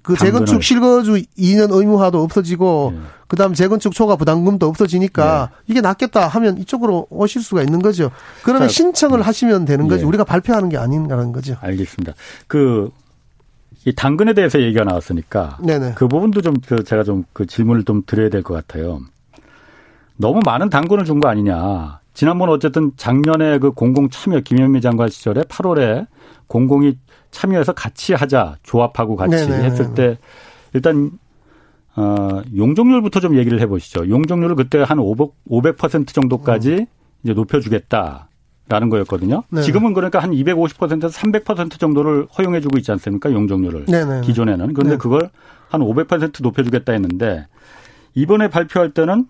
그 재건축 실거주 2년 의무화도 없어지고 예. 그다음 재건축 초과 부담금도 없어지니까 예. 이게 낫겠다 하면 이쪽으로 오실 수가 있는 거죠. 그러면 자, 신청을 하시면 되는 거지. 예. 우리가 발표하는 게 아닌가라는 거죠. 알겠습니다. 그 이 당근에 대해서 얘기가 나왔으니까 네네. 그 부분도 좀 그 제가 좀 그 질문을 좀 드려야 될 것 같아요. 너무 많은 당근을 준 거 아니냐. 지난번 어쨌든 작년에 그 공공 참여 김현미 장관 시절에 8월에 공공이 참여해서 같이 하자 조합하고 같이 네네. 했을 때 일단 어 용적률부터 좀 얘기를 해보시죠. 용적률을 그때 한 500, 500% 정도까지 음. 이제 높여주겠다. 라는 거였거든요. 네 지금은 그러니까 한 250%에서 300% 정도를 허용해주고 있지 않습니까? 용적률을. 네네. 기존에는. 그런데 네. 그걸 한 500% 높여주겠다 했는데 이번에 발표할 때는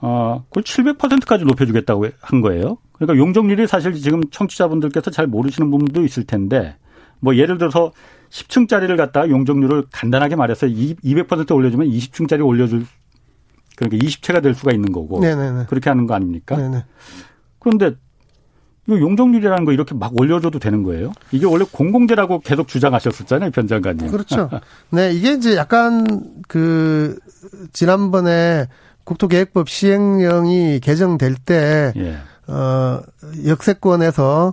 어, 그걸 700%까지 높여주겠다고 한 거예요. 그러니까 용적률이 사실 지금 청취자분들께서 잘 모르시는 부분도 있을 텐데 뭐 예를 들어서 10층짜리를 갖다가 용적률을 간단하게 말해서 200% 올려주면 20층짜리 올려줄 그러니까 20채가 될 수가 있는 거고 네네네. 그렇게 하는 거 아닙니까? 네네. 그런데 이거 용적률이라는 거 이렇게 막 올려줘도 되는 거예요? 이게 원래 공공재라고 계속 주장하셨었잖아요, 변 장관님. 그렇죠. <laughs> 네, 이게 이제 약간 그 지난번에 국토계획법 시행령이 개정될 때 예. 어, 역세권에서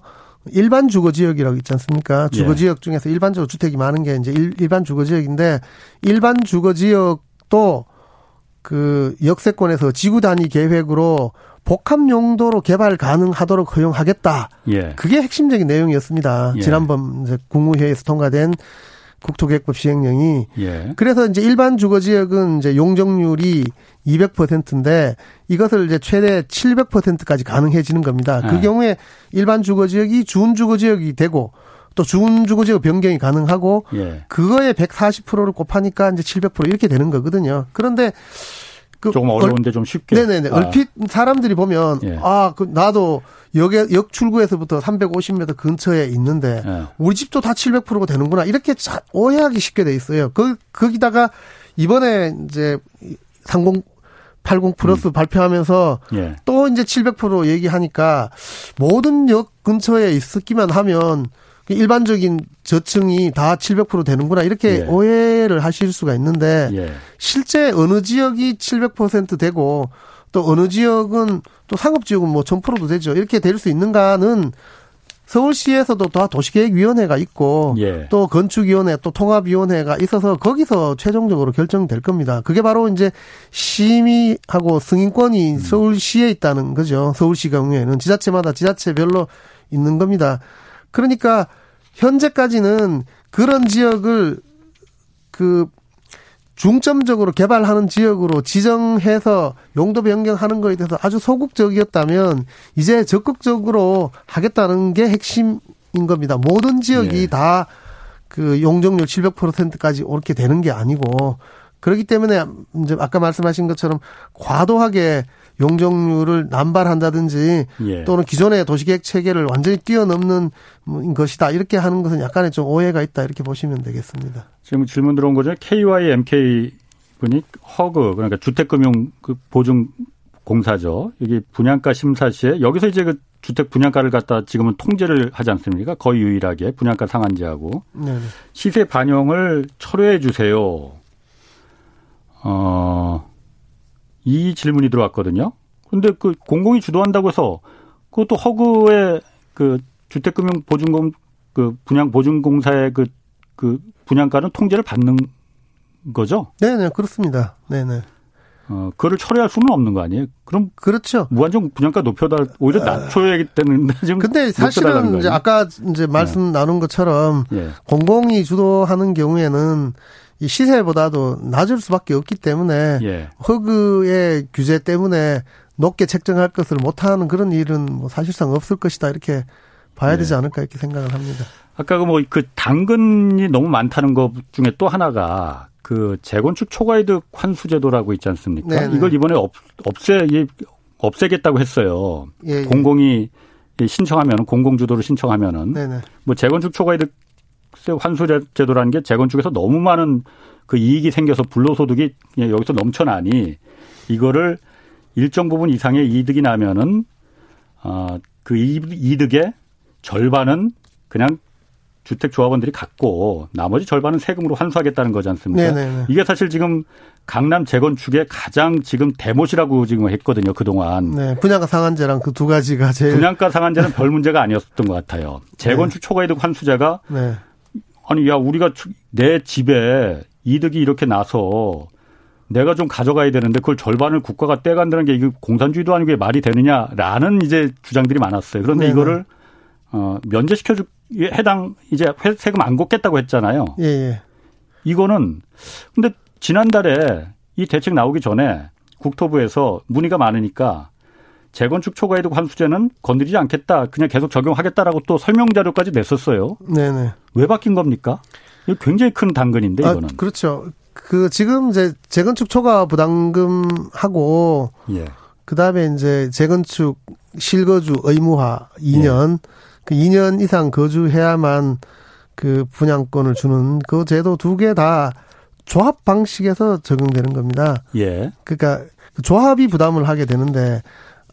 일반 주거 지역이라고 있지 않습니까? 주거 지역 예. 중에서 일반적으로 주택이 많은 게 이제 일, 반 주거 지역인데 일반 주거 지역도 그 역세권에서 지구 단위 계획으로 복합 용도로 개발 가능하도록 허용하겠다. 예. 그게 핵심적인 내용이었습니다. 예. 지난번 이제 국무회의에서 통과된 국토계획법 시행령이 예. 그래서 이제 일반 주거 지역은 이제 용적률이 200%인데 이것을 이제 최대 700%까지 가능해지는 겁니다. 그 예. 경우에 일반 주거 지역이 준 주거 지역이 되고 또 준주거 지역 변경이 가능하고 예. 그거에 140%를 곱하니까 이제 700% 이렇게 되는 거거든요. 그런데 그 조금 어려운데 얼, 좀 쉽게. 네네네. 아. 얼핏 사람들이 보면 예. 아, 그 나도 역에 역 출구에서부터 350m 근처에 있는데 예. 우리 집도 다 700%가 되는구나 이렇게 오해하기 쉽게 돼 있어요. 그 거기다가 이번에 이제 30 80 플러스 음. 발표하면서 예. 또 이제 700% 얘기하니까 모든 역 근처에 있었기만 하면 일반적인 저층이 다 700% 되는구나 이렇게 예. 오해를 하실 수가 있는데 예. 실제 어느 지역이 700% 되고 또 어느 지역은 또 상업 지역은 뭐 1000%도 되죠. 이렇게 될 수 있는가는 서울시에서도 다 도시계획위원회가 있고 예. 또 건축위원회 또 통합위원회가 있어서 거기서 최종적으로 결정될 겁니다. 그게 바로 이제 심의하고 승인권이 음. 서울시에 있다는 거죠. 서울시 경우에는 지자체마다 지자체별로 있는 겁니다. 그러니까 현재까지는 그런 지역을 그 중점적으로 개발하는 지역으로 지정해서 용도 변경하는 거에 대해서 아주 소극적이었다면 이제 적극적으로 하겠다는 게 핵심인 겁니다. 모든 지역이 네. 다그 용적률 700%까지 이렇게 되는 게 아니고 그렇기 때문에 이제 아까 말씀하신 것처럼 과도하게 용적률을 남발한다든지 예. 또는 기존의 도시계획 체계를 완전히 뛰어넘는 것이다 이렇게 하는 것은 약간의 좀 오해가 있다 이렇게 보시면 되겠습니다. 지금 질문 들어온 거죠. KYMK 분이 허그 그러니까 주택금융 그 보증 공사죠. 여기 분양가 심사 시에 여기서 이제 그 주택 분양가를 갖다 지금은 통제를 하지 않습니까? 거의 유일하게 분양가 상한제하고 네 시세 반영을 철회해 주세요. 어. 이 질문이 들어왔거든요. 근데 그 공공이 주도한다고 해서 그것도 허그의 그 주택금융 보증금 그 분양 보증공사의 그, 그 분양가는 통제를 받는 거죠? 네네, 그렇습니다. 네네. 어, 그거를 철회할 수는 없는 거 아니에요? 그럼 그렇죠. 무한정 분양가 높여달 오히려 낮춰야 되는데 지금 근데 사실은 이제 아까 이제 말씀 네. 나눈 것처럼 네. 공공이 주도하는 경우에는 이 시세보다도 낮을 수밖에 없기 때문에 예. 허그의 규제 때문에 높게 책정할 것을 못하는 그런 일은 뭐 사실상 없을 것이다 이렇게 봐야 예. 되지 않을까 이렇게 생각을 합니다. 아까 그 뭐 그 당근이 너무 많다는 것 중에 또 하나가 그 재건축 초과이득 환수제도라고 있지 않습니까? 네네. 이걸 이번에 없, 없애 없애겠다고 했어요. 예, 예. 공공이 신청하면 공공주도로 신청하면은 네네. 뭐 재건축 초과이득 환수 제도라는 게 재건축에서 너무 많은 그 이익이 생겨서 불로소득이 여기서 넘쳐나니 이거를 일정 부분 이상의 이득이 나면은 어그 이득의 절반은 그냥 주택 조합원들이 갖고 나머지 절반은 세금으로 환수하겠다는 거지 않습니까? 네네. 이게 사실 지금 강남 재건축의 가장 지금 대못이라고 지금 했거든요, 그 동안. 네, 분양가 상한제랑 그 두 가지가 제일. 분양가 상한제는 <laughs> 별 문제가 아니었던 것 같아요. 재건축 네. 초과이득 환수제가 네. 아니, 야, 우리가 내 집에 이득이 이렇게 나서 내가 좀 가져가야 되는데 그걸 절반을 국가가 떼간다는 게 이게 공산주의도 아니고 말이 되느냐라는 이제 주장들이 많았어요. 그런데 네네. 이거를 어, 면제시켜 주 해당 이제 세금 안 걷겠다고 했잖아요. 예, 예. 이거는 근데 지난달에 이 대책 나오기 전에 국토부에서 문의가 많으니까 재건축 초과이득 환수제는 건드리지 않겠다. 그냥 계속 적용하겠다라고 또 설명 자료까지 냈었어요. 네네. 왜 바뀐 겁니까? 이거 굉장히 큰 당근인데 아, 이거는. 아, 그렇죠. 그 지금 이제 재건축 초과 부담금하고 예. 그다음에 이제 재건축 실거주 의무화 2년 예. 그 2년 이상 거주해야만 그 분양권을 주는 그 제도 두 개 다 조합 방식에서 적용되는 겁니다. 예. 그러니까 그 조합이 부담을 하게 되는데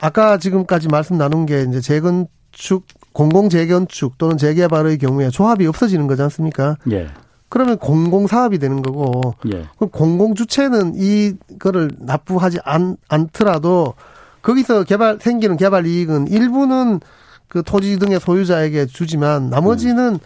아까 지금까지 말씀 나눈 게 이제 재건축 공공 재건축 또는 재개발의 경우에 조합이 없어지는 거지 않습니까? 예. 그러면 공공 사업이 되는 거고 예. 공공 주체는 이거를 납부하지 않, 않더라도 거기서 개발 생기는 개발 이익은 일부는 그 토지 등의 소유자에게 주지만 나머지는 음.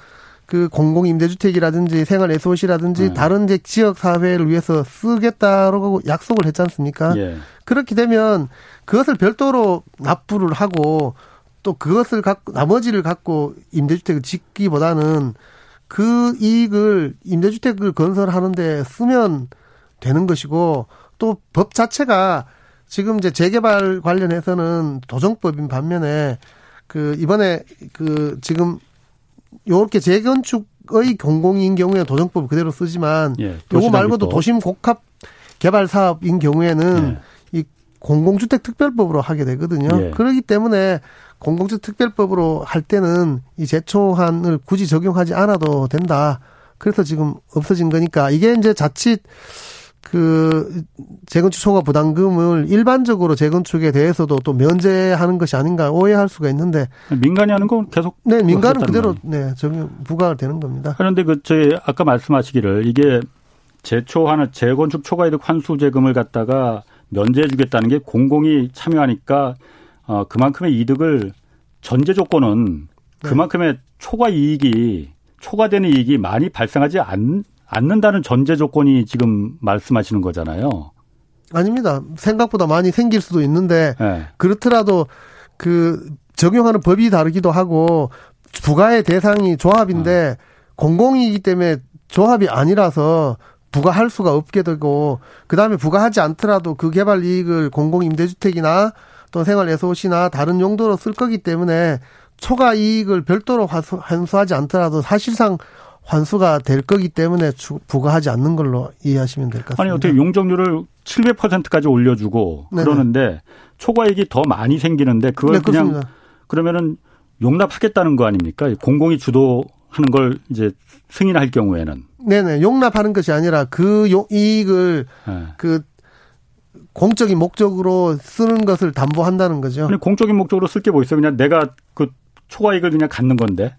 그 공공 임대주택이라든지 생활 에소시라든지 음. 다른 지역 사회를 위해서 쓰겠다라고 약속을 했지 않습니까? 예. 그렇게 되면 그것을 별도로 납부를 하고 또 그것을 갖고 나머지를 갖고 임대주택을 짓기보다는 그 이익을 임대주택을 건설하는데 쓰면 되는 것이고 또 법 자체가 지금 이제 재개발 관련해서는 도정법인 반면에 그 이번에 그 지금 요렇게 재건축의 공공인 경우에 도정법 그대로 쓰지만 예, 요거 말고도 도심 곡합 개발 사업인 경우에는 예. 이 공공주택 특별법으로 하게 되거든요. 예. 그렇기 때문에 공공주택 특별법으로 할 때는 이 제초한을 굳이 적용하지 않아도 된다. 그래서 지금 없어진 거니까 이게 이제 자칫 그 재건축 초과 부담금을 일반적으로 재건축에 대해서도 또 면제하는 것이 아닌가 오해할 수가 있는데 민간이 하는 건 계속 네 민간은 그대로 네 적용 부과가 되는 겁니다. 그런데 그 저희 아까 말씀하시기를 이게 재초하는 재건축 초과이득 환수재금을 갖다가 면제해 주겠다는 게 공공이 참여하니까 어 그만큼의 이득을 전제 조건은 네. 그만큼의 초과 이익이 초과되는 이익이 많이 발생하지 않, 않는다는 전제 조건이 지금 말씀하시는 거잖아요. 아닙니다. 생각보다 많이 생길 수도 있는데 네. 그렇더라도 그 적용하는 법이 다르기도 하고 부가의 대상이 조합인데 어. 공공이기 때문에 조합이 아니라서 부과할 수가 없게 되고 그다음에 부과하지 않더라도 그 개발 이익을 공공 임대주택이나 또 생활 에소시나 다른 용도로 쓸 거기 때문에 초과 이익을 별도로 환수하지 않더라도 사실상 환수가 될 거기 때문에 부과하지 않는 걸로 이해하시면 될 것 같습니다. 아니 어떻게 용적률을 700%까지 올려주고 네네. 그러는데 초과이익이 더 많이 생기는데 그걸 네, 그냥. 그러면은 용납하겠다는 거 아닙니까? 공공이 주도 하는 걸 이제 승인할 경우에는. 네네 용납하는 것이 아니라 그 이익을 네. 그 공적인 목적으로 쓰는 것을 담보한다는 거죠. 아니, 공적인 목적으로 쓸 게 뭐 있어요? 그냥 내가 그 초과이익을 그냥 갖는 건데.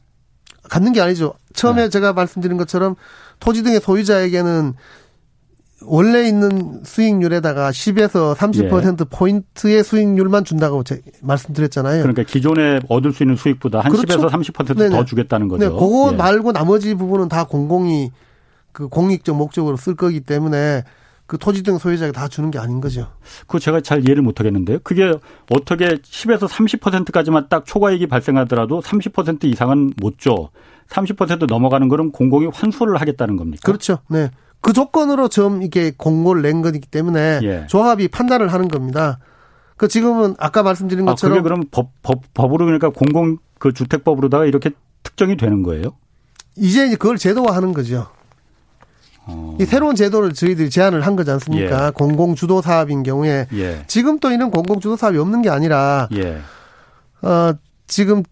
갖는 게 아니죠. 처음에 네. 제가 말씀드린 것처럼 토지 등의 소유자에게는 원래 있는 수익률에다가 10에서 30% 예. 포인트의 수익률만 준다고 제 말씀드렸잖아요. 그러니까 기존에 얻을 수 있는 수익보다 한 그렇죠. 10에서 30%더 주겠다는 거죠. 네, 그거 예. 말고 나머지 부분은 다 공공이 그 공익적 목적으로 쓸 거기 때문에 그 토지 등 소유자에게 다 주는 게 아닌 거죠. 그거 제가 잘 이해를 못 하겠는데요. 그게 어떻게 10에서 30%까지만 딱 초과이익이 발생하더라도 30% 이상은 못 줘. 30% 넘어가는 거는 공공이 환수를 하겠다는 겁니까? 그렇죠. 네. 그 조건으로 좀 이게 공고를 낸 거기 때문에 예. 조합이 판단을 하는 겁니다. 그 지금은 아까 말씀드린 것처럼 아, 그게 그럼 법, 법 법으로 그러니까 공공 그 주택법으로다가 이렇게 특정이 되는 거예요? 이제 그걸 제도화하는 거죠. 어. 이 새로운 제도를 저희들이 제안을 한 거지 않습니까? 예. 공공 주도 사업인 경우에 예. 지금 또 이런 공공 주도 사업이 없는 게 아니라 예. 어 지금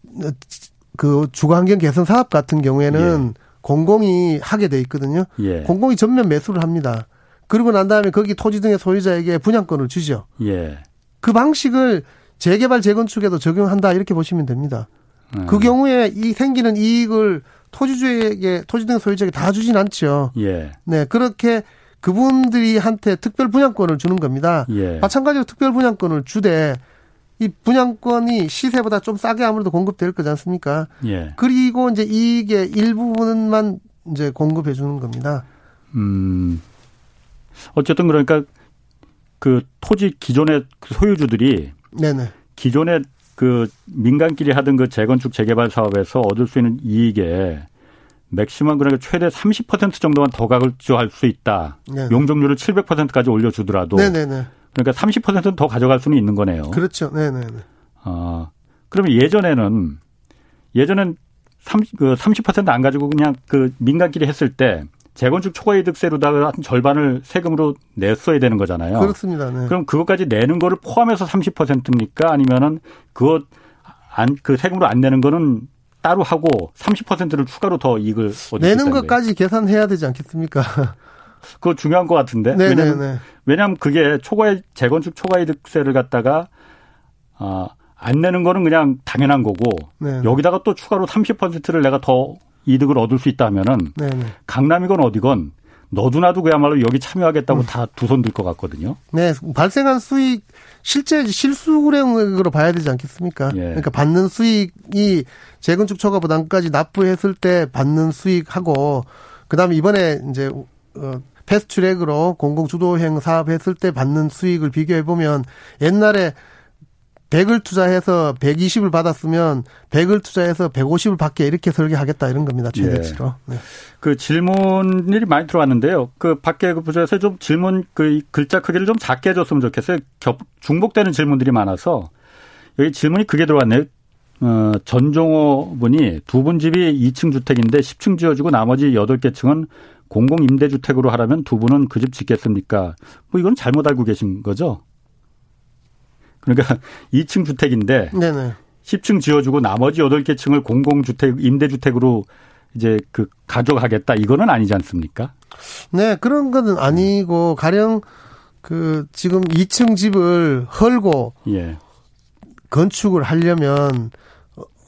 그 주거 환경 개선 사업 같은 경우에는 예. 공공이 하게 돼 있거든요. 예. 공공이 전면 매수를 합니다. 그리고 난 다음에 거기 토지 등의 소유자에게 분양권을 주죠. 예. 그 방식을 재개발 재건축에도 적용한다 이렇게 보시면 됩니다. 음. 그 경우에 이 생기는 이익을 토지주에게 토지 등 소유자에게 다 주진 않죠. 예. 네 그렇게 그분들이 한테 특별 분양권을 주는 겁니다. 예. 마찬가지로 특별 분양권을 주되 이 분양권이 시세보다 좀 싸게 아무래도 공급될 거지 않습니까? 예. 그리고 이제 이익의 일부분만 이제 공급해 주는 겁니다. 음. 어쨌든 그러니까 그 토지 기존의 그 소유주들이 네네. 기존의 그 민간끼리 하던 그 재건축 재개발 사업에서 얻을 수 있는 이익에 맥시멈 그러니까 최대 30% 정도만 더 가져갈 수 있다. 네네. 용적률을 700%까지 올려주더라도. 네네네. 그러니까 30%는 더 가져갈 수는 있는 거네요. 그렇죠. 네 네네. 어, 그러면 예전에는 예전엔 30, 그 30%안 가지고 그냥 그 민간끼리 했을 때 재건축 초과이득세로다가 한 절반을 세금으로 냈어야 되는 거잖아요. 그렇습니다. 네. 그럼 그것까지 내는 거를 포함해서 30%입니까? 아니면은 그것 안 그 세금으로 안 내는 거는 따로 하고 30%를 추가로 더 이익을 내는 것까지 계산해야 되지 않겠습니까? <laughs> 그거 중요한 것 같은데. 네네네. 왜냐면, 네, 네. 왜냐면 그게 초과 재건축 초과 이득세를 갖다가 아, 안 내는 거는 그냥 당연한 거고 네네. 네. 여기다가 또 추가로 30%를 내가 더 이득을 얻을 수 있다면은 네네. 강남이건 어디건 너도나도 그야말로 여기 참여하겠다고 음. 다두 손 들 것 같거든요. 네, 발생한 수익 실제 실수령으로 봐야 되지 않겠습니까? 예. 그러니까 받는 수익이 재건축 초과 부담까지 납부했을 때 받는 수익하고 그다음에 이번에 이제 어 패스트트랙으로 공공 주도형 사업 했을 때 받는 수익을 비교해 보면 옛날에 100을 투자해서 120을 받았으면 100을 투자해서 150을 받게 이렇게 설계하겠다 이런 겁니다. 최대치로. 네. 네. 그 질문이 많이 들어왔는데요. 그 밖에 그 부서에서 좀 질문 그 글자 크기를 좀 작게 해줬으면 좋겠어요. 겹, 중복되는 질문들이 많아서 여기 질문이 그게 들어왔네요. 어, 전종호 분이 두 분 집이 2층 주택인데 10층 지어주고 나머지 8개 층은 공공 임대주택으로 하라면 두 분은 그 집 짓겠습니까? 뭐 이건 잘못 알고 계신 거죠? 그러니까 <laughs> 2층 주택인데 네네. 10층 지어주고 나머지 8개 층을 공공주택, 임대주택으로 이제 그 가져가겠다 이거는 아니지 않습니까? 네, 그런 거는 아니고 가령 그 지금 2층 집을 헐고 예. 건축을 하려면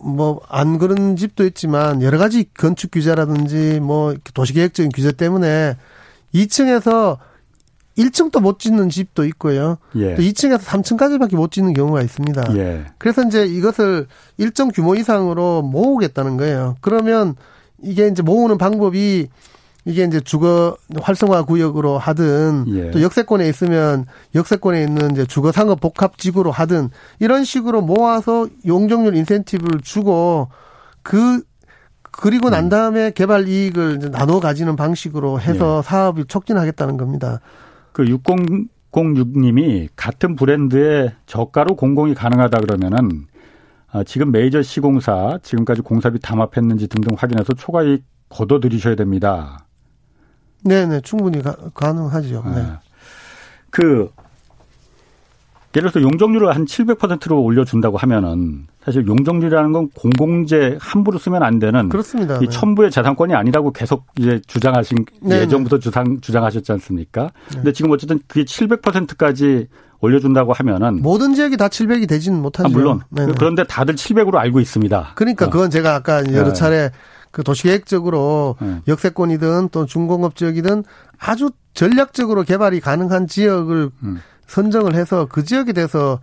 뭐 안 그런 집도 있지만 여러 가지 건축 규제라든지 뭐 도시계획적인 규제 때문에 2층에서 1층도 못 짓는 집도 있고요. 예. 또 2층에서 3층까지밖에 못 짓는 경우가 있습니다. 예. 그래서 이제 이것을 일정 규모 이상으로 모으겠다는 거예요. 그러면 이게 이제 모으는 방법이 이게 이제 주거 활성화 구역으로 하든 예. 또 역세권에 있으면 역세권에 있는 이제 주거 상업 복합 지구로 하든 이런 식으로 모아서 용적률 인센티브를 주고 그 그리고 난 음. 다음에 개발 이익을 나눠 가지는 방식으로 해서 예. 사업을 촉진하겠다는 겁니다. 그 6006님이 같은 브랜드의 저가로 공공이 가능하다 그러면은 아, 지금 메이저 시공사 지금까지 공사비 담합했는지 등등 확인해서 초과이익 걷어들이셔야 됩니다. 네네 충분히 가, 능하죠 네. 그 예를 들어서 용적률을 한 700%로 올려준다고 하면은 사실 용적률이라는 건 공공재 함부로 쓰면 안 되는 그렇습니다. 이 네. 첨부의 재산권이 아니라고 계속 이제 주장하신 네 예전부터 주장 주장하셨지 않습니까? 네. 근데 지금 어쨌든 그게 700%까지 올려준다고 하면은 모든 지역이 다 700이 되지는 못하죠. 아, 물론 네네. 그런데 다들 700으로 알고 있습니다. 그러니까 어. 그건 제가 아까 여러 네. 차례 그 도시계획적으로 네. 역세권이든 또 중공업 지역이든 아주 전략적으로 개발이 가능한 지역을 음. 선정을 해서 그 지역에 대해서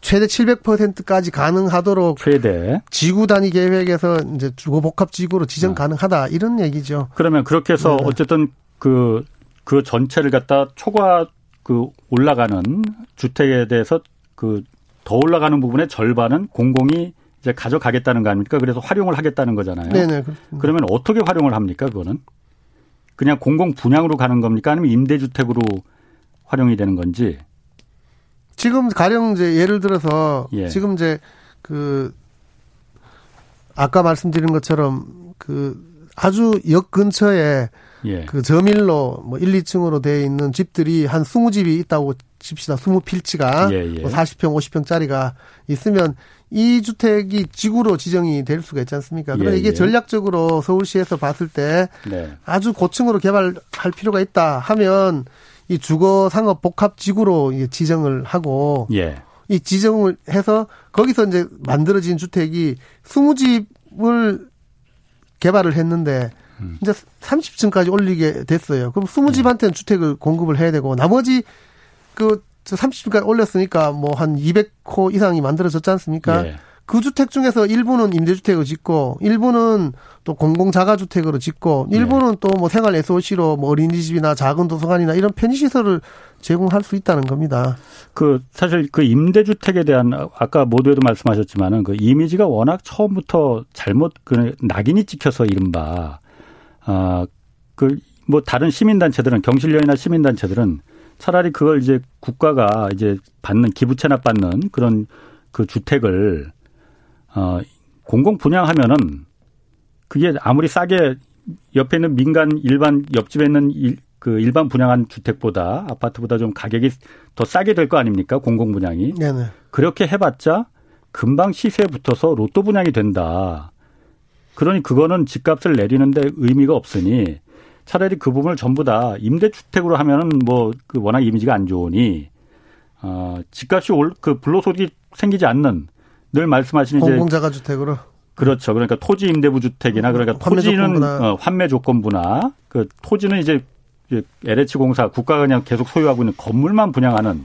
최대 700%까지 가능하도록 최대 지구 단위 계획에서 이제 주거 복합 지구로 지정 네. 가능하다 이런 얘기죠. 그러면 그렇게 해서 네. 어쨌든 그그 그 전체를 갖다 초과 그 올라가는 주택에 대해서 그 더 올라가는 부분의 절반은 공공이 이제 가져가겠다는 거 아닙니까? 그래서 활용을 하겠다는 거잖아요. 네네. 그렇습니다. 그러면 어떻게 활용을 합니까? 그거는 그냥 공공 분양으로 가는 겁니까? 아니면 임대주택으로 활용이 되는 건지. 지금 가령 이제 예를 들어서 예. 지금 이제 그 아까 말씀드린 것처럼 그 아주 역 근처에 예. 그 저밀로 뭐 1, 2층으로 되어 있는 집들이 한 20집이 있다고 칩시다. 20필지가 예, 예. 뭐 40평, 50평짜리가 있으면 이 주택이 지구로 지정이 될 수가 있지 않습니까? 그런데 예, 이게 예. 전략적으로 서울시에서 봤을 때 네. 아주 고층으로 개발할 필요가 있다 하면 이 주거 상업 복합 지구로 지정을 하고 예. 이 지정을 해서 거기서 이제 만들어진 주택이 20집을 개발을 했는데 음. 이제 30층까지 올리게 됐어요. 그럼 20집한테는 음. 주택을 공급을 해야 되고 나머지 그 30층까지 올렸으니까 뭐 한 200호 이상이 만들어졌지 않습니까? 예. 그 주택 중에서 일부는 임대주택을 짓고 일부는 또 공공자가주택으로 짓고 일부는 네. 또뭐 생활 SOC로 뭐 어린이집이나 작은 도서관이나 이런 편의시설을 제공할 수 있다는 겁니다. 그 사실 그 임대주택에 대한 아까 모두에도 말씀하셨지만은 그 이미지가 워낙 처음부터 잘못 그 낙인이 찍혀서 이른바 아그 뭐 다른 시민단체들은 경실련이나 시민단체들은 차라리 그걸 이제 국가가 이제 받는 기부 채납 받는 그런 그 주택을 어, 공공 분양하면은 그게 아무리 싸게 옆에 있는 민간 일반 옆집에 있는 일, 그 일반 분양한 주택보다 아파트보다 좀 가격이 더 싸게 될 거 아닙니까? 공공 분양이. 네네. 그렇게 해봤자 금방 시세에 붙어서 로또 분양이 된다. 그러니 그거는 집값을 내리는데 의미가 없으니 차라리 그 부분을 전부 다 임대주택으로 하면은 뭐 그 워낙 이미지가 안 좋으니 어 집값이 올 그 불로소득이 생기지 않는 늘 말씀하시는 이제 공공자가 주택으로 그렇죠. 그러니까 토지 임대부 주택이나 그러니까 환매 토지는 조건부나. 어, 환매 조건부나 그 토지는 이제 LH 공사 국가가 그냥 계속 소유하고 있는 건물만 분양하는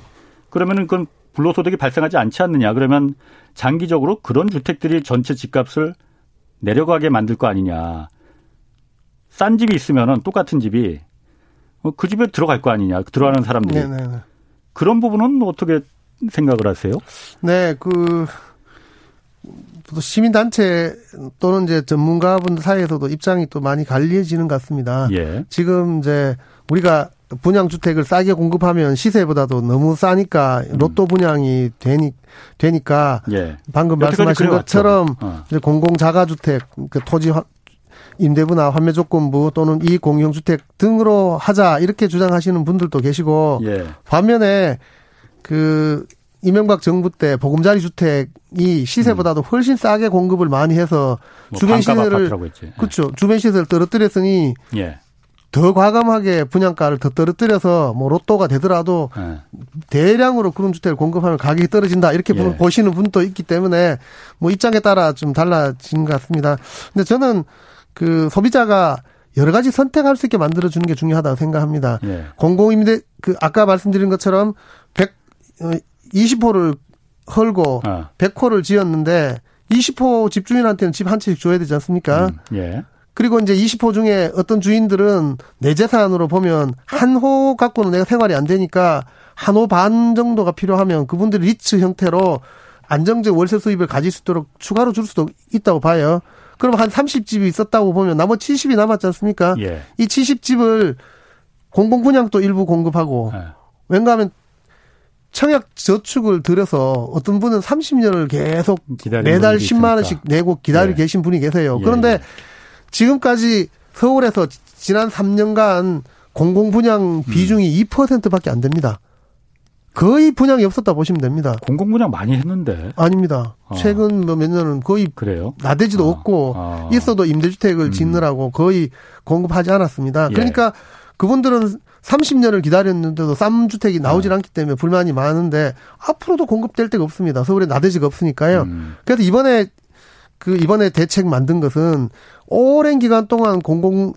그러면은 그건 불로소득이 발생하지 않지 않느냐. 그러면 장기적으로 그런 주택들이 전체 집값을 내려가게 만들 거 아니냐. 싼 집이 있으면은 똑같은 집이 어, 그 집에 들어갈 거 아니냐. 들어가는 사람들이. 네네네. 네, 네. 그런 부분은 어떻게 생각을 하세요? 네, 그또 시민단체 또는 이제 전문가분들 사이에서도 입장이 또 많이 갈려지는 것 같습니다. 예. 지금 이제 우리가 분양주택을 싸게 공급하면 시세보다도 너무 싸니까 음. 로또 분양이 되니, 되니까 예. 방금 말씀하신 것처럼 어. 공공자가주택, 그 토지 임대부나 환매 조건부 또는 이 공용주택 등으로 하자 이렇게 주장하시는 분들도 계시고 예. 반면에 그 이명박 정부 때 보금자리 주택이 시세보다도 훨씬 싸게 공급을 많이 해서 뭐 주변 시세를 예. 그렇죠. 주변 시세를 떨어뜨렸으니 예. 더 과감하게 분양가를 더 떨어뜨려서 뭐 로또가 되더라도 예. 대량으로 그런 주택을 공급하면 가격이 떨어진다 이렇게 예. 보시는 분도 있기 때문에 뭐 입장에 따라 좀 달라진 것 같습니다. 근데 저는 그 소비자가 여러 가지 선택할 수 있게 만들어 주는 게 중요하다고 생각합니다. 예. 공공임대 그 아까 말씀드린 것처럼 100 20호를 헐고 아. 100호를 지었는데 20호 집주인한테는 집 한 채씩 줘야 되지 않습니까? 음, 예. 그리고 이제 20호 중에 어떤 주인들은 내 재산으로 보면 한 호 갖고는 내가 생활이 안 되니까 한 호 반 정도가 필요하면 그분들이 리츠 형태로 안정적 월세 수입을 가질 수 있도록 추가로 줄 수도 있다고 봐요. 그럼 한 30집이 있었다고 보면 나머지 70이 남았지 않습니까? 예. 이 70집을 공공 분양도 일부 공급하고 예. 왠가 하면 청약 저축을 들여서 어떤 분은 30년을 계속 매달 10만 원씩 내고 기다리고 예. 계신 분이 계세요. 예. 그런데 지금까지 서울에서 지난 3년간 공공 분양 음. 비중이 음. 2%밖에 안 됩니다. 거의 분양이 없었다 보시면 됩니다. 공공 분양 많이 했는데 아닙니다. 어. 최근 뭐몇 년은 거의 그래요? 나대지도 어. 없고 어. 있어도 임대주택을 음. 짓느라고 거의 공급하지 않았습니다. 예. 그러니까 그분들은 30년을 기다렸는데도 쌈 주택이 나오질 네. 않기 때문에 불만이 많은데 앞으로도 공급될 데가 없습니다. 서울에 나대지가 없으니까요. 음. 그래서 이번에 그 이번에 대책 만든 것은 오랜 기간 동안 공공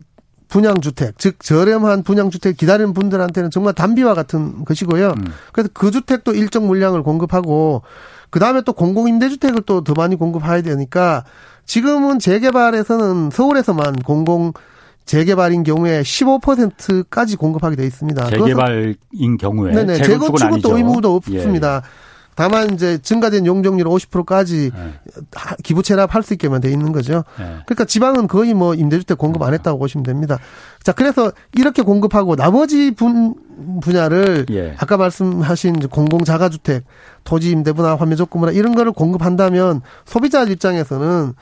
분양주택, 즉 저렴한 분양주택 기다리는 분들한테는 정말 단비와 같은 것이고요. 음. 그래서 그 주택도 일정 물량을 공급하고 그 다음에 또 공공임대주택을 또 더 많이 공급해야 되니까 지금은 재개발에서는 서울에서만 공공 재개발인 경우에 15%까지 공급하게 돼 있습니다. 재개발인 경우에 네네 재건축은 또 의무도 없습니다. 예. 다만 이제 증가된 용적률 50%까지 네. 기부 체납할 수 있게만 돼 있는 거죠. 네. 그러니까 지방은 거의 뭐 임대주택 공급 안 했다고 보시면 됩니다. 자, 그래서 이렇게 공급하고 나머지 분 분야를 예. 아까 말씀하신 공공 자가주택, 토지 임대부나 환매 조건부나 이런 거를 공급한다면 소비자 입장에서는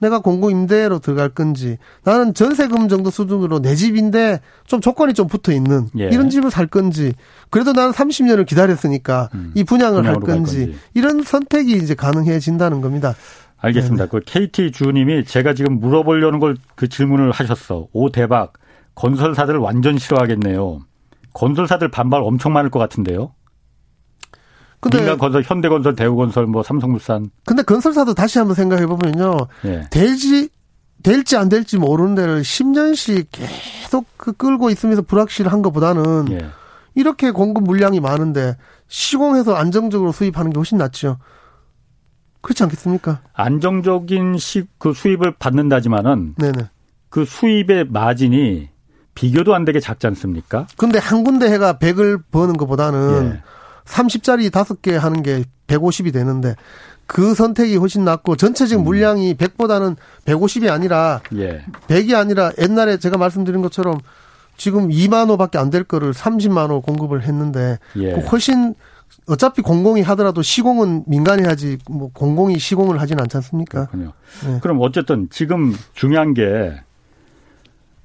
내가 공공임대로 들어갈 건지 나는 전세금 정도 수준으로 내 집인데 좀 조건이 좀 붙어 있는 예. 이런 집을 살 건지 그래도 나는 30년을 기다렸으니까 음, 이 분양을 할 건지, 건지, 이런 선택이 이제 가능해진다는 겁니다. 알겠습니다. 네네. 그 KT 주님이 제가 지금 물어보려는 걸 그 질문을 하셨어. 오 대박. 건설사들 완전 싫어하겠네요. 건설사들 반발 엄청 많을 것 같은데요. 근데 민간건설, 현대건설, 대우건설, 뭐 삼성물산. 근데 건설사도 다시 한번 생각해 보면요, 예. 될지 될지 안 될지 모르는 데를 10년씩 계속 그 끌고 있으면서 불확실한 것보다는 예. 이렇게 공급 물량이 많은데 시공해서 안정적으로 수입하는 게 훨씬 낫죠. 그렇지 않겠습니까? 안정적인 시, 그 수입을 받는다지만은 네네. 그 수입의 마진이 비교도 안 되게 작지 않습니까? 근데 한 군데 해가 100을 버는 것보다는 예. 30짜리 5개 하는 게 150이 되는데 그 선택이 훨씬 낫고 전체적인 음. 물량이 100보다는 150이 아니라 예. 100이 아니라 옛날에 제가 말씀드린 것처럼 지금 2만 호밖에 안 될 거를 30만 호 공급을 했는데 예. 그 훨씬 어차피 공공이 하더라도 시공은 민간이 하지 뭐 공공이 시공을 하진 않지 않습니까? 그렇군요. 네. 그럼 어쨌든 지금 중요한 게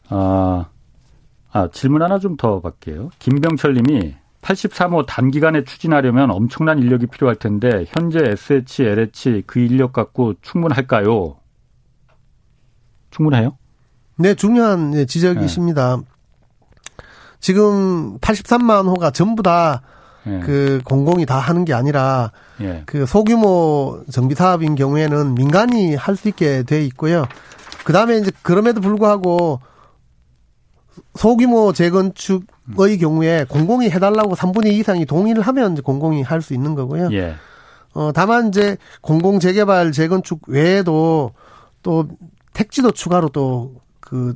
아, 아 질문 하나 좀 더 받게요. 김병철 님이 83호 단기간에 추진하려면 엄청난 인력이 필요할 텐데 현재 SH, LH 그 인력 갖고 충분할까요? 충분해요? 네, 중요한 예, 지적이십니다. 네. 지금 83만 호가 전부 다그 예. 공공이 다 하는 게 아니라 예. 그 소규모 정비 사업인 경우에는 민간이 할 수 있게 돼 있고요. 그다음에 이제 그럼에도 불구하고 소규모 재건축의 경우에 공공이 해달라고 3분의 2 이상이 동의를 하면 이제 공공이 할 수 있는 거고요. 예. 어, 다만 이제 공공 재개발 재건축 외에도 또 택지도 추가로 또 그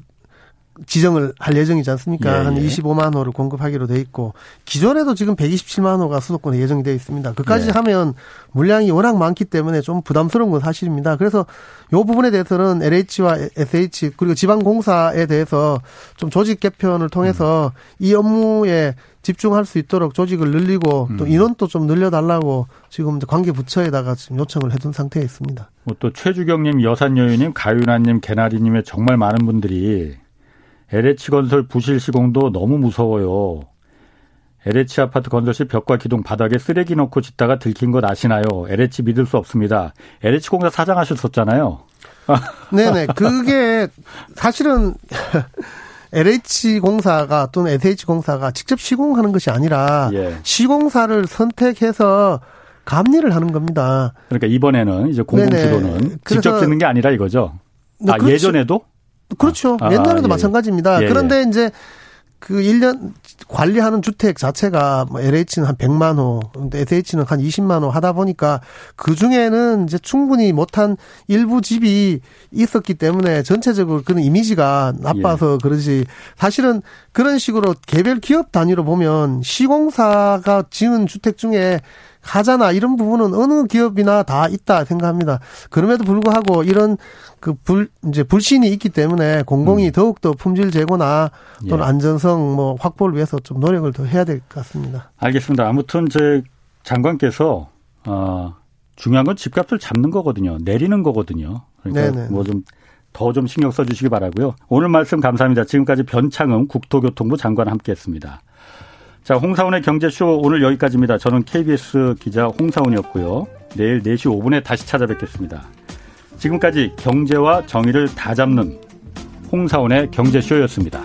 지정을 할 예정이지 않습니까? 예, 한 25만 예. 호를 공급하기로 돼 있고 기존에도 지금 127만 호가 수도권에 예정이 되어 있습니다. 그까지 예. 하면 물량이 워낙 많기 때문에 좀 부담스러운 건 사실입니다. 그래서 이 부분에 대해서는 LH와 SH 그리고 지방공사에 대해서 좀 조직 개편을 통해서 음. 이 업무에 집중할 수 있도록 조직을 늘리고 또 음. 인원도 좀 늘려달라고 지금 관계 부처에다가 지금 요청을 해둔 상태에 있습니다. 뭐 또 최주경님, 여산여유님, 가윤아님, 개나리님의 정말 많은 분들이 LH건설 부실 시공도 너무 무서워요. LH 아파트 건설 시 벽과 기둥 바닥에 쓰레기 넣고 짓다가 들킨 것 아시나요? LH 믿을 수 없습니다. LH 공사 사장 하셨었잖아요. <laughs> 네네. 그게 사실은 <laughs> LH 공사가 또는 SH 공사가 직접 시공하는 것이 아니라 예. 시공사를 선택해서 감리를 하는 겁니다. 그러니까 이번에는 이제 공공주도는 직접 짓는 게 아니라 이거죠. 네, 아, 그렇죠. 예전에도? 그렇죠. 아, 옛날에도 아, 예. 마찬가지입니다. 예, 그런데 예. 이제 그 1년 관리하는 주택 자체가 뭐 LH는 한 100만 호, SH는 한 20만 호 하다 보니까 그 중에는 이제 충분히 못한 일부 집이 있었기 때문에 전체적으로 그런 이미지가 나빠서 예. 그러지 사실은 그런 식으로 개별 기업 단위로 보면 시공사가 지은 주택 중에 하잖아 이런 부분은 어느 기업이나 다 있다 생각합니다. 그럼에도 불구하고 이런 그 불 이제 불신이 있기 때문에 공공이 음. 더욱 더 품질 제고나 또는 예. 안전성 뭐 확보를 위해서 좀 노력을 더 해야 될 것 같습니다. 알겠습니다. 아무튼 제 장관께서 어 중요한 건 집값을 잡는 거거든요. 내리는 거거든요. 그러니까 뭐좀 더좀 신경 써주시기 바라고요. 오늘 말씀 감사합니다. 지금까지 변창흠 국토교통부 장관 함께했습니다. 자, 홍사원의 경제쇼 오늘 여기까지입니다. 저는 KBS 기자 홍사원이었고요. 내일 4시 5분에 다시 찾아뵙겠습니다. 지금까지 경제와 정의를 다 잡는 홍사원의 경제쇼였습니다.